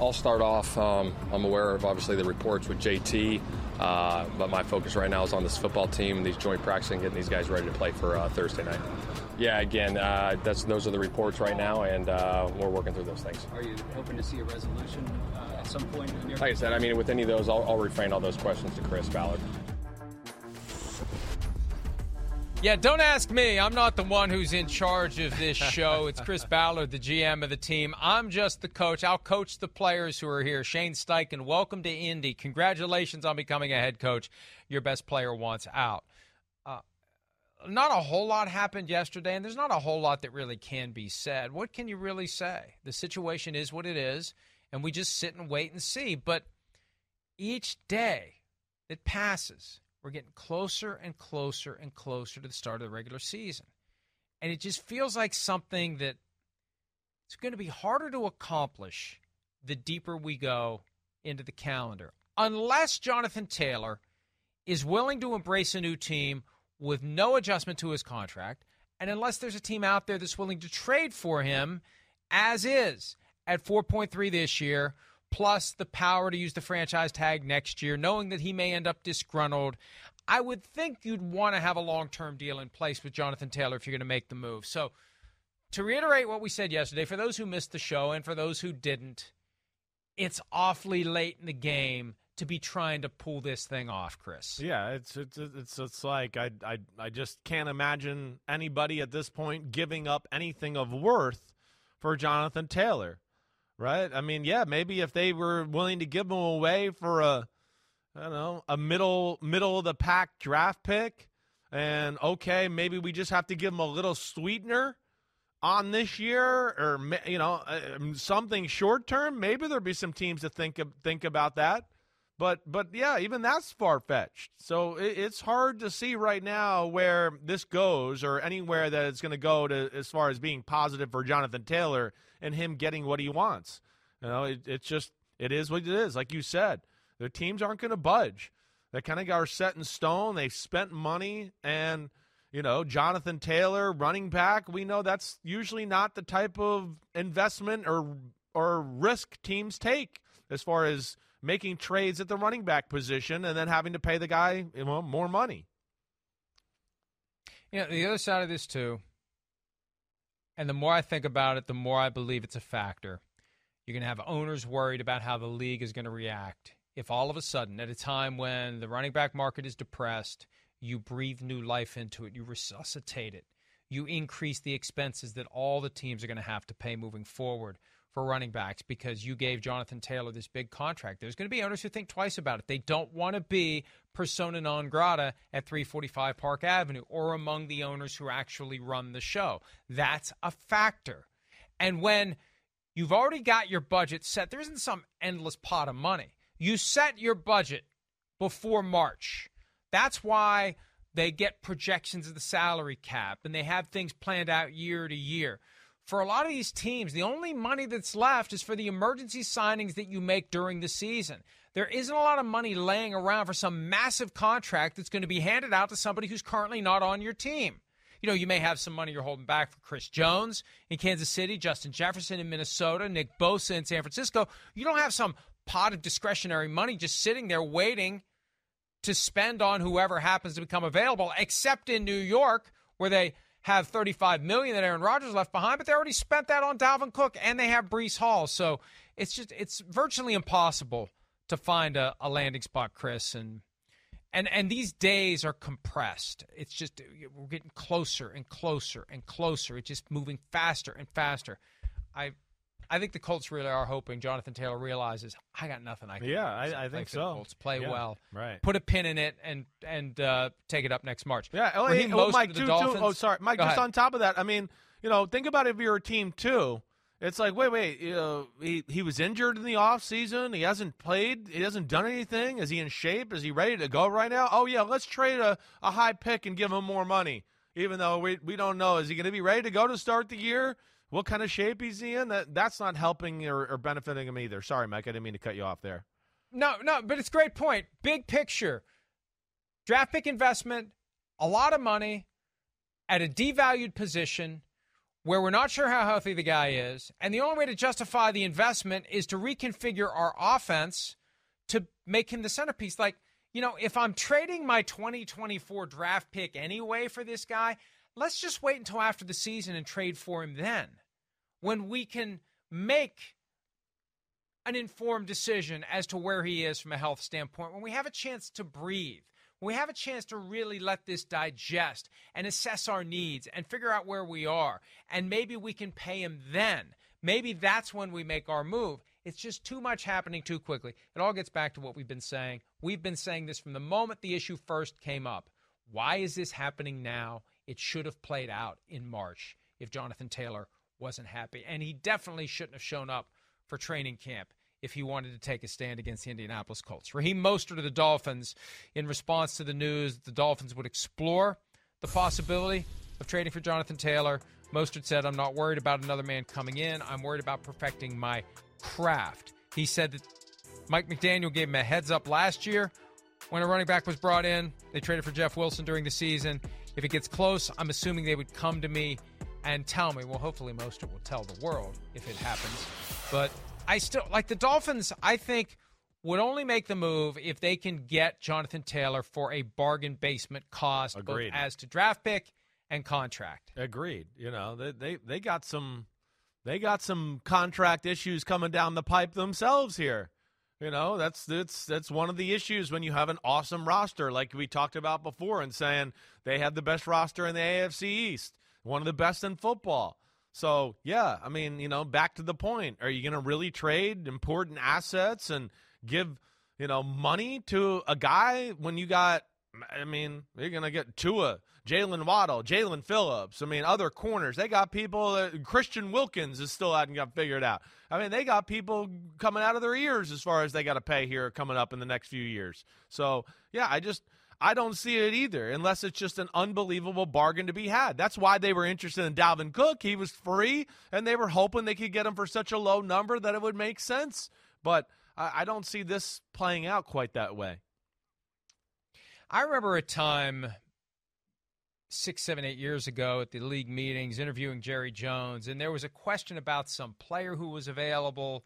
Speaker 11: I'll start off. Um, I'm aware of obviously the reports with JT, uh, but my focus right now is on this football team, and these joint practices, and getting these guys ready to play for uh, Thursday night. Yeah, again, uh, that's those are the reports right now, and uh, we're working through those things.
Speaker 12: Are you hoping to see a resolution uh, at some point in the near?
Speaker 11: Like I said, I mean, with any of those, I'll, I'll refrain all those questions to Chris Ballard.
Speaker 1: Yeah, don't ask me. I'm not the one who's in charge of this show. It's Chris Ballard, the GM of the team. I'm just the coach. I'll coach the players who are here. Shane Steichen, welcome to Indy. Congratulations on becoming a head coach. Your best player wants out. Uh, not a whole lot happened yesterday, and there's not a whole lot that really can be said. What can you really say? The situation is what it is, and we just sit and wait and see. But each day that passes, we're getting closer and closer and closer to the start of the regular season. And it just feels like something that it's going to be harder to accomplish the deeper we go into the calendar. Unless Jonathan Taylor is willing to embrace a new team with no adjustment to his contract, and unless there's a team out there that's willing to trade for him as is at 4.3 this year plus the power to use the franchise tag next year, knowing that he may end up disgruntled. I would think you'd want to have a long term deal in place with Jonathan Taylor if you're going to make the move. So to reiterate what we said yesterday, for those who missed the show and for those who didn't, it's awfully late in the game to be trying to pull this thing off, Chris.
Speaker 3: Yeah, it's it's it's, it's like I, I I just can't imagine anybody at this point giving up anything of worth for Jonathan Taylor, right? I mean, yeah, maybe if they were willing to give him away for a I don't know a middle middle of the pack draft pick, and okay, maybe we just have to give him a little sweetener on this year, or you know uh, something short term. Maybe there'd be some teams that think think about that. But but yeah, even that's far fetched. So it, it's hard to see right now where this goes or anywhere that it's going to go to as far as being positive for Jonathan Taylor and him getting what he wants. You know, it, it's just it is what it is. Like you said, the teams aren't going to budge. They kind of are set in stone. They spent money and you know, Jonathan Taylor, running back, we know that's usually not the type of investment or or risk teams take as far as making trades at the running back position and then having to pay the guy you know, more money.
Speaker 1: You know, the other side of this, too, and the more I think about it, the more I believe it's a factor. You're going to have owners worried about how the league is going to react if all of a sudden, at a time when the running back market is depressed, you breathe new life into it, you resuscitate it, you increase the expenses that all the teams are going to have to pay moving forward for running backs because you gave Jonathan Taylor this big contract. There's going to be owners who think twice about it. They don't want to be persona non grata at 345 Park Avenue or among the owners who actually run the show. That's a factor. And when you've already got your budget set, there isn't some endless pot of money. You set your budget before March. That's why they get projections of the salary cap and they have things planned out year to year for a lot of these teams, the only money that's left is for the emergency signings that you make during the season. There isn't a lot of money laying around for some massive contract that's going to be handed out to somebody who's currently not on your team. You know, you may have some money you're holding back for Chris Jones in Kansas City, Justin Jefferson in Minnesota, Nick Bosa in San Francisco. You don't have some pot of discretionary money just sitting there waiting to spend on whoever happens to become available, except in New York, where they have 35 million that Aaron Rodgers left behind, but they already spent that on Dalvin Cook and they have Breece Hall. So it's just it's virtually impossible to find a, a landing spot, Chris. And and and these days are compressed. It's just we're getting closer and closer and closer. It's just moving faster and faster. I I think the Colts really are hoping Jonathan Taylor realizes I got nothing I can.
Speaker 3: Yeah, I, I, think so.
Speaker 1: Colts play
Speaker 3: yeah,
Speaker 1: well,
Speaker 3: right?
Speaker 1: Put a pin in it and and uh, take it up next March.
Speaker 3: Yeah. Oh, hey, oh Mike, oh, sorry, Mike.
Speaker 1: Go
Speaker 3: just
Speaker 1: ahead.
Speaker 3: on top of that, I mean, you know, think about if you're a team too. It's like, wait, wait, you know, he he was injured in the off season. He hasn't played. He hasn't done anything. Is he in shape? Is he ready to go right now? Oh yeah, let's trade a, a high pick and give him more money. Even though we we don't know, is he going to be ready to go to start the year? What kind of shape he's in, that that's not helping or, or, benefiting him either. Sorry, Mike, I didn't mean to cut you off there.
Speaker 1: No, no, but it's great point. Big picture, draft pick investment, a lot of money at a devalued position where we're not sure how healthy the guy is, and the only way to justify the investment is to reconfigure our offense to make him the centerpiece. Like, you know, if I'm trading my 2024 draft pick anyway for this guy, let's just wait until after the season and trade for him then when we can make an informed decision as to where he is from a health standpoint, when we have a chance to breathe, when we have a chance to really let this digest and assess our needs and figure out where we are, and maybe we can pay him then. Maybe that's when we make our move. It's just too much happening too quickly. It all gets back to what we've been saying. We've been saying this from the moment the issue first came up. Why is this happening now? It should have played out in March if Jonathan Taylor wasn't happy. And he definitely shouldn't have shown up for training camp if he wanted to take a stand against the Indianapolis Colts. Raheem Mostert of the Dolphins, in response to the news, the Dolphins would explore the possibility of trading for Jonathan Taylor. Mostert said, I'm not worried about another man coming in. I'm worried about perfecting my craft. He said that Mike McDaniel gave him a heads up last year when a running back was brought in. They traded for Jeff Wilson during the season. If it gets close, I'm assuming they would come to me and tell me. Well, hopefully, Mostert will tell the world if it happens. But I still like the Dolphins. I think would only make the move if they can get Jonathan Taylor for a bargain basement cost,
Speaker 3: Agreed.
Speaker 1: both as to draft pick and contract.
Speaker 3: Agreed. You know, they they, they got some they got some contract issues coming down the pipe themselves here. You know, that's that's that's one of the issues when you have an awesome roster like we talked about before and saying they have the best roster in the AFC East, one of the best in football. So, yeah, I mean, you know, back to the point. Are you going to really trade important assets and give, you know, money to a guy when you got I mean, you're going to get Tua, Jaylen Waddle, Jaelan Phillips. I mean, other corners. They got people. That, Christian Wilkins is still hadn't got figured out. I mean, they got people coming out of their ears as far as they got to pay here coming up in the next few years. So, yeah, I just I don't see it either, unless it's just an unbelievable bargain to be had. That's why they were interested in Dalvin Cook. He was free, and they were hoping they could get him for such a low number that it would make sense. But I, I don't see this playing out quite that way.
Speaker 1: I remember a time six, seven, eight years ago at the league meetings interviewing Jerry Jones, and there was a question about some player who was available.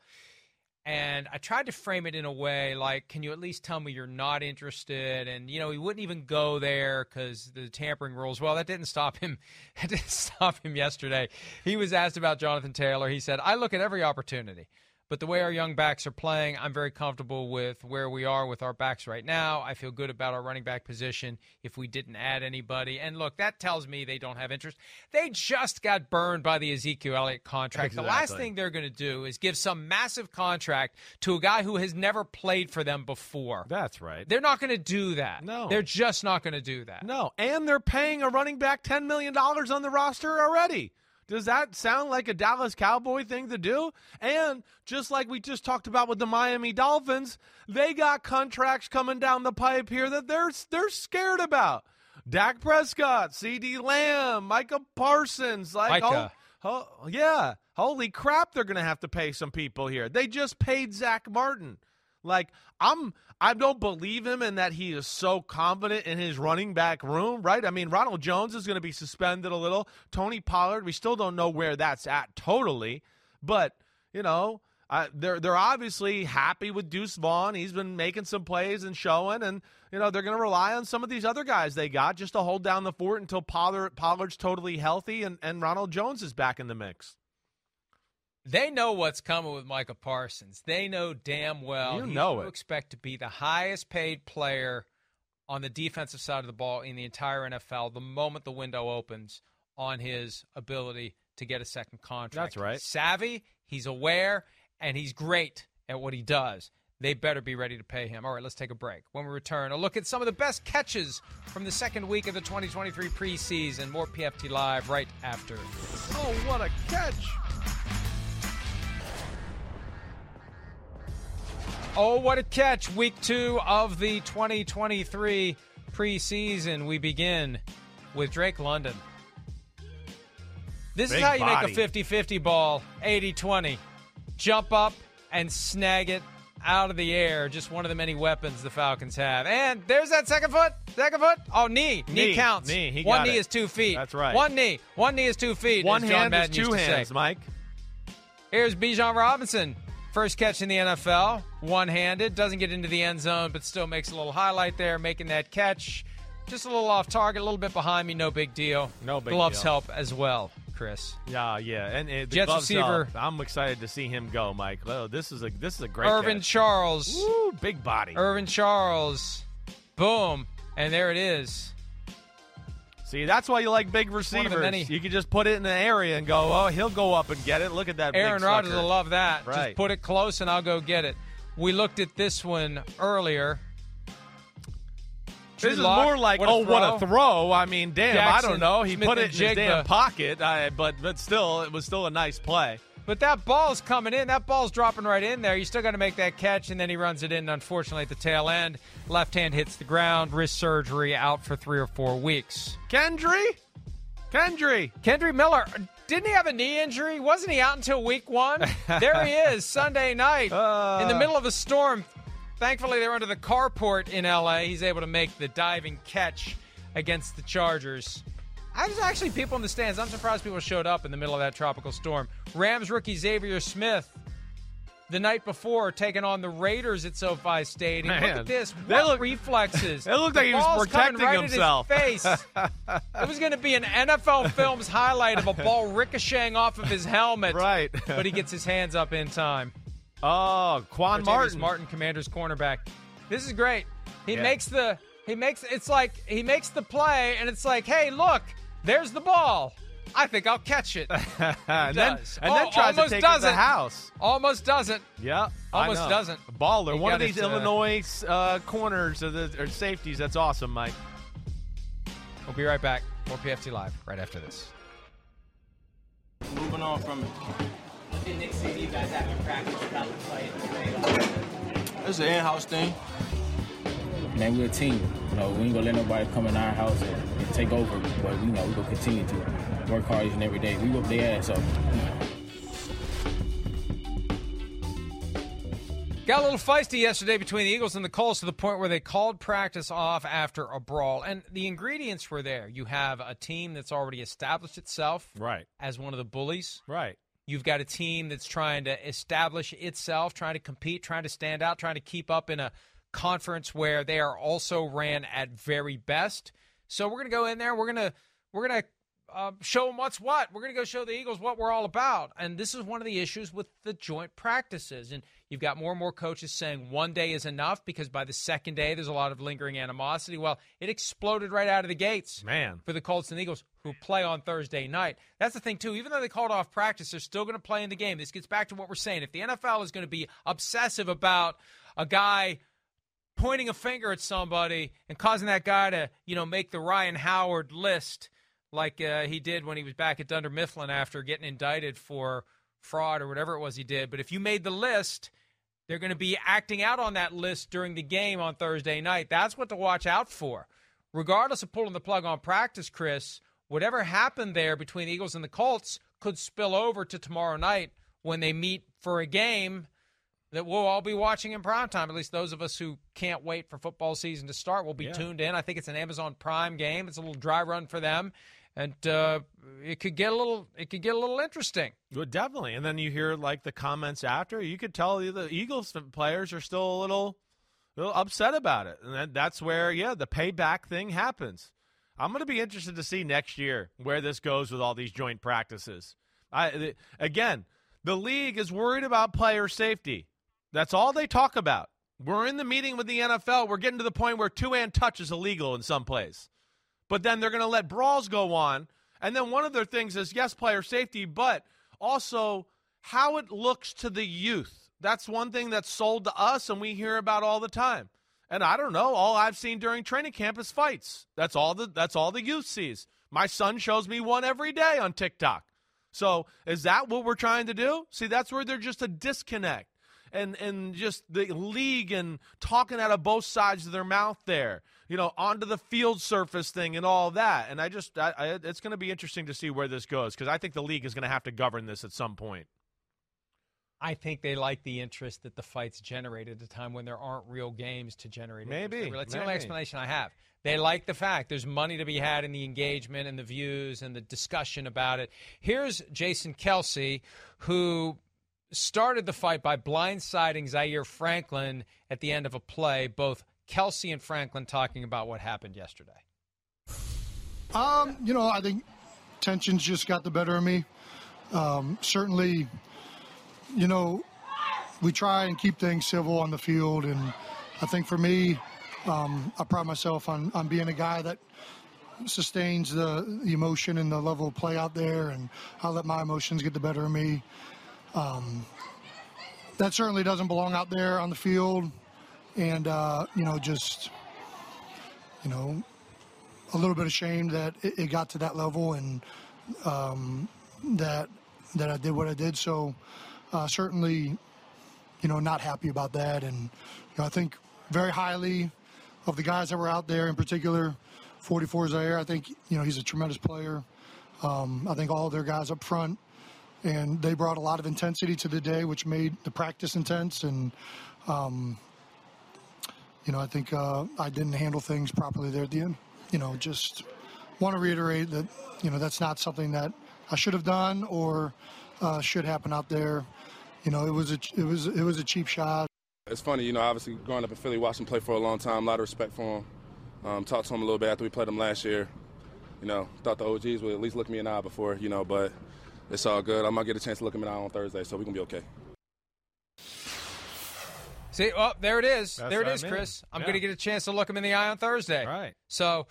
Speaker 1: And I tried to frame it in a way like, can you at least tell me you're not interested? And, you know, he wouldn't even go there because the tampering rules. Well, that didn't stop him. That didn't stop him yesterday. He was asked about Jonathan Taylor. He said, I look at every opportunity. But the way our young backs are playing, I'm very comfortable with where we are with our backs right now. I feel good about our running back position if we didn't add anybody. And look, that tells me they don't have interest. They just got burned by the Ezekiel Elliott contract.
Speaker 3: Exactly.
Speaker 1: The last thing they're going to do is give some massive contract to a guy who has never played for them before.
Speaker 3: That's right.
Speaker 1: They're not going to do that.
Speaker 3: No.
Speaker 1: They're just not going to do that.
Speaker 3: No. And they're paying a running back $10 million on the roster already. Does that sound like a Dallas Cowboy thing to do? And just like we just talked about with the Miami Dolphins, they got contracts coming down the pipe here that they're they're scared about. Dak Prescott, CeeDee Lamb, Micah Parsons, like
Speaker 1: Micah.
Speaker 3: Oh, oh, yeah, holy crap! They're gonna have to pay some people here. They just paid Zach Martin. Like I'm I don't believe him in that he is so confident in his running back room, right? I mean, Ronald Jones is going to be suspended a little. Tony Pollard, we still don't know where that's at totally, but you know, they're they're obviously happy with Deuce Vaughn. He's been making some plays and showing, and you know they're going to rely on some of these other guys they got just to hold down the fort until Pollard Pollard's totally healthy and and Ronald Jones is back in the mix.
Speaker 1: They know what's coming with Micah Parsons. They know damn well
Speaker 3: You know it.
Speaker 1: expect to be the highest paid player on the defensive side of the ball in the entire NFL the moment the window opens on his ability to get a second contract.
Speaker 3: That's right.
Speaker 1: Savvy, he's aware, and he's great at what he does. They better be ready to pay him. All right, let's take a break. When we return, a look at some of the best catches from the second week of the 2023 preseason. More PFT Live right after.
Speaker 3: Oh, what a catch!
Speaker 1: Oh, what a catch. Week two of the 2023 preseason. We begin with Drake London. This
Speaker 3: Big
Speaker 1: is how you
Speaker 3: body.
Speaker 1: make a 50 50 ball 80 20. Jump up and snag it out of the air. Just one of the many weapons the Falcons have. And there's that second foot. Second foot. Oh, knee. Knee,
Speaker 3: Knee.
Speaker 1: counts.
Speaker 3: Knee. He
Speaker 1: One knee
Speaker 3: it.
Speaker 1: is two feet.
Speaker 3: That's right.
Speaker 1: One knee. One knee is two feet.
Speaker 3: One hand is two hands, Mike.
Speaker 1: Here's Bijan Robinson. First catch in the NFL, one handed. Doesn't get into the end zone, but still makes a little highlight there, making that catch. Just a little off target, a little bit behind me, no big deal.
Speaker 3: No big
Speaker 1: Gloves
Speaker 3: deal.
Speaker 1: help as well, Chris.
Speaker 3: Yeah, yeah, and the
Speaker 1: Jets receiver-
Speaker 3: up. I'm excited to see him go, Mike. Oh, this is a this is a great
Speaker 1: Irvin
Speaker 3: catch.
Speaker 1: Charles.
Speaker 3: Woo, big body.
Speaker 1: Irvin Charles. Boom. And there it is.
Speaker 3: See, that's why you like big
Speaker 1: one of the
Speaker 3: receivers. You can just put it in the area and go, oh, he'll go up and get it. Look at that. big
Speaker 1: Aaron Rodgers will love that.
Speaker 3: Right.
Speaker 1: Just put it close and I'll go get it. We looked at this one earlier. Drew
Speaker 3: This is more like,
Speaker 1: what
Speaker 3: oh, what a
Speaker 1: throw.
Speaker 3: I mean, damn, I don't know. He
Speaker 1: Smith
Speaker 3: put it in his damn pocket, I, but but still, it was still a nice play.
Speaker 1: But that ball's coming in. That ball's dropping right in there. You still got to make that catch, and then he runs it in. Unfortunately, at the tail end, left hand hits the ground. Wrist surgery, out for three or four weeks.
Speaker 3: Kendre, Kendre,
Speaker 1: Kendre Miller, didn't he have a knee injury? Wasn't he out until week one? there he is, Sunday night,
Speaker 3: Uh.
Speaker 1: in the middle of a storm. Thankfully, they're under the carport in LA. He's able to make the diving catch against the Chargers. I was actually people in the stands. I'm surprised people showed up in the middle of that tropical storm. Rams rookie Xavier Smith the night before taking on the Raiders at SoFi Stadium. Look at this. What
Speaker 3: look-
Speaker 1: reflexes.
Speaker 3: it looked like he was protecting
Speaker 1: right
Speaker 3: himself.
Speaker 1: His face. it was going to be an NFL Films highlight of a ball ricocheting off of his helmet.
Speaker 3: Right.
Speaker 1: but he gets his hands up in time.
Speaker 3: Oh, Quan Martin.
Speaker 1: Martin, Commander's cornerback. This is great. He
Speaker 3: Yeah.
Speaker 1: makes the he makes it's like he makes the play and it's like, hey, look, there's the ball. I think I'll catch it.
Speaker 3: and then,
Speaker 1: does.
Speaker 3: and
Speaker 1: Oh,
Speaker 3: then tries to
Speaker 1: almost
Speaker 3: take it to the house.
Speaker 1: Almost doesn't.
Speaker 3: Yeah,
Speaker 1: Almost doesn't.
Speaker 3: Baller.
Speaker 1: He
Speaker 3: One of these
Speaker 1: his, uh,
Speaker 3: Illinois uh, corners or, the, or safeties. That's awesome, Mike.
Speaker 1: We'll be right back. More PFT Live right after this.
Speaker 13: Moving on from it.
Speaker 14: Did Nick see you guys having practice about the play?
Speaker 13: It's an in-house thing.
Speaker 15: Man, we're a team. You know, we ain't gonna let nobody come in our house and, and take over. But you know, we gonna continue to work hard each and every day. We whoop their ass up.
Speaker 1: Got a little feisty yesterday between the Eagles and the Colts to the point where they called practice off after a brawl. And the ingredients were there. You have a team that's already established itself
Speaker 3: right.
Speaker 1: as one of the bullies.
Speaker 3: Right.
Speaker 1: You've got a team that's trying to establish itself, trying to compete, trying to stand out, trying to keep up in a conference where they are also ran at very best. So we're going to go in there. We're going to we're going to uh, show them what's what. We're going to go show the Eagles what we're all about. And this is one of the issues with the joint practices. And you've got more and more coaches saying one day is enough because by the second day there's a lot of lingering animosity. Well, it exploded right out of the gates
Speaker 3: Man.
Speaker 1: for the Colts and Eagles who play on Thursday night. That's the thing too. Even though they called off practice, they're still going to play in the game. This gets back to what we're saying. If the NFL is going to be obsessive about a guy pointing a finger at somebody and causing that guy to, you know, make the Ryan Howard list like uh, he did when he was back at Dunder Mifflin after getting indicted for fraud or whatever it was he did. But if you made the list, they're going to be acting out on that list during the game on Thursday night. That's what to watch out for. Regardless of pulling the plug on practice, Chris, whatever happened there between the Eagles and the Colts could spill over to tomorrow night when they meet for a game that we'll all be watching in prime time. At least those of us who can't wait for football season to start will be
Speaker 3: Yeah.
Speaker 1: tuned in. I think it's an Amazon Prime game. It's a little dry run for them, and uh, it could get a little it could get a little interesting.
Speaker 3: Well, definitely. And then you hear like the comments after. You could tell the Eagles players are still a little, a little upset about it, and that's where yeah the payback thing happens. I'm going to be interested to see next year where this goes with all these joint practices. I again, the league is worried about player safety. That's all they talk about. We're in the meeting with the NFL. We're getting to the point where two-hand touch is illegal in some place. But then they're going to let brawls go on. And then one of their things is yes, player safety, but also how it looks to the youth. That's one thing that's sold to us and we hear about all the time. And I don't know, all I've seen during training camp is fights. That's all the that's all the youth sees. My son shows me one every day on TikTok. So, is that what we're trying to do? See, that's where there's just a disconnect. And and just the league and talking out of both sides of their mouth there. You know, onto the field surface thing and all that. And I just I, I, it's going to be interesting to see where this goes because I think the league is going to have to govern this at some point.
Speaker 1: I think they like the interest that the fights generate at a time when there aren't real games to generate. interest.
Speaker 3: Maybe,
Speaker 1: That's the only
Speaker 3: maybe.
Speaker 1: explanation I have. They like the fact there's money to be had in the engagement and the views and the discussion about it. Here's Jason Kelsey, who started the fight by blindsiding Zaire Franklin at the end of a play. Both Kelsey and Franklin talking about what happened yesterday.
Speaker 16: Um, you know, I think tensions just got the better of me. Um, certainly, you know, we try and keep things civil on the field, and I think for me, um, I pride myself on, on being a guy that sustains the, the emotion and the level of play out there, and I let my emotions get the better of me. Um, that certainly doesn't belong out there on the field, and uh, you know, just you know, a little bit ashamed that it, it got to that level and um, that that I did what I did. So uh, certainly, you know, not happy about that. And you know, I think very highly of the guys that were out there, in particular, 44 Zaire. I think you know he's a tremendous player. Um, I think all their guys up front, and they brought a lot of intensity to the day, which made the practice intense. And um, you know, I think uh, I didn't handle things properly there at the end. You know, just want to reiterate that you know that's not something that I should have done or uh, should happen out there. you know, it was a it was it was a cheap shot.
Speaker 17: It's funny, you know, obviously growing up in Philly, watching him play for a long time, a lot of respect for him. Um, talked to him a little bit after we played him last year. You know, thought the OGs would at least look me in the eye before, you know, but it's all good. I'm gonna get a chance to look him in the eye on Thursday, so we're gonna be okay.
Speaker 1: See, oh, there it is.
Speaker 3: That's
Speaker 1: there it
Speaker 3: is, I mean.
Speaker 1: Chris. I'm
Speaker 3: Yeah.
Speaker 1: going to get a chance to look him in the eye on Thursday.
Speaker 3: Right.
Speaker 1: So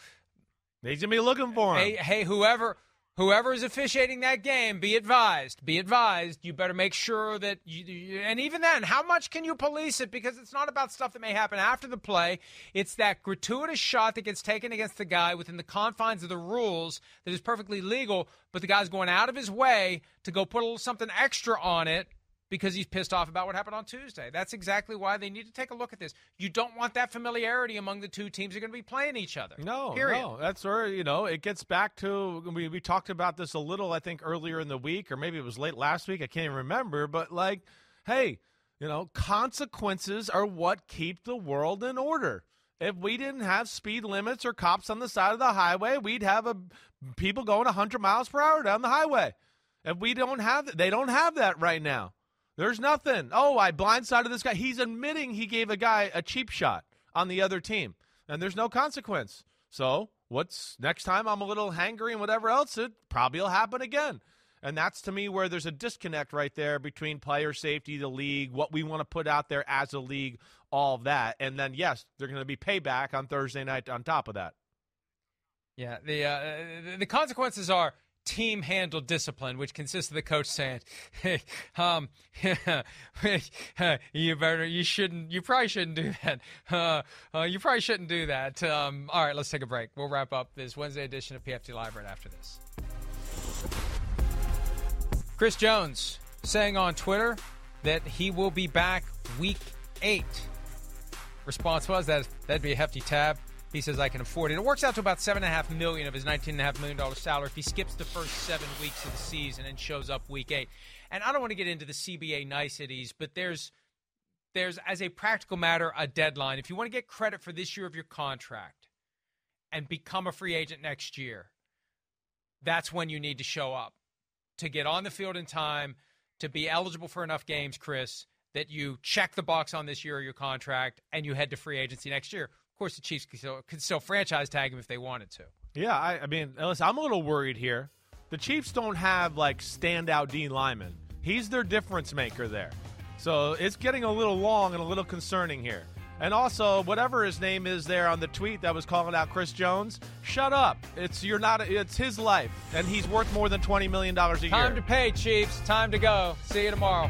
Speaker 3: He's gonna be looking for him.
Speaker 1: Hey, hey, whoever whoever is officiating that game, be advised. Be advised. You better make sure that you. And even then, how much can you police it? Because it's not about stuff that may happen after the play. It's that gratuitous shot that gets taken against the guy within the confines of the rules that is perfectly legal, but the guy's going out of his way to go put a little something extra on it because he's pissed off about what happened on Tuesday. That's exactly why they need to take a look at this. You don't want that familiarity among the two teams who are going to be playing each other.
Speaker 3: No,
Speaker 1: Period.
Speaker 3: no, that's where you know it gets back to. We we talked about this a little, I think, earlier in the week, or maybe it was late last week. I can't even remember. But like, hey, you know, consequences are what keep the world in order. If we didn't have speed limits or cops on the side of the highway, we'd have a people going 100 miles per hour down the highway. If we don't have, they don't have that right now. There's nothing. Oh, I blindsided this guy. He's admitting he gave a guy a cheap shot on the other team, and there's no consequence. So, what's next time I'm a little hangry and whatever else, it probably will happen again. And that's to me where there's a disconnect right there between player safety, the league, what we want to put out there as a league, all of that. And then, yes, they're going to be payback on Thursday night on top of that.
Speaker 1: Yeah, the uh, the consequences are team handle discipline, which consists of the coach saying, "Hey, um, you better, you shouldn't, you probably shouldn't do that. Uh, uh, you probably shouldn't do that." Um, all right, let's take a break. We'll wrap up this Wednesday edition of PFT Live right after this. Chris Jones saying on Twitter that he will be back week eight. Response was that that'd be a hefty tab. He says I can afford it. It works out to about seven and a half million of his nineteen and a half million dollar salary if he skips the first seven weeks of the season and shows up week eight. And I don't want to get into the CBA niceties, but there's there's as a practical matter a deadline. If you want to get credit for this year of your contract and become a free agent next year, that's when you need to show up to get on the field in time to be eligible for enough games, Chris, that you check the box on this year of your contract and you head to free agency next year. Of course, the Chiefs could still, could still franchise tag him if they wanted to.
Speaker 3: Yeah, I, I mean, listen, I'm a little worried here. The Chiefs don't have like standout D-lineman. He's their difference maker there. So it's getting a little long and a little concerning here. And also, whatever his name is there on the tweet that was calling out Chris Jones, shut up. It's you're not. It's his life, and he's worth more than twenty million dollars a
Speaker 1: Time
Speaker 3: year.
Speaker 1: Time to pay, Chiefs. Time to go. See you tomorrow.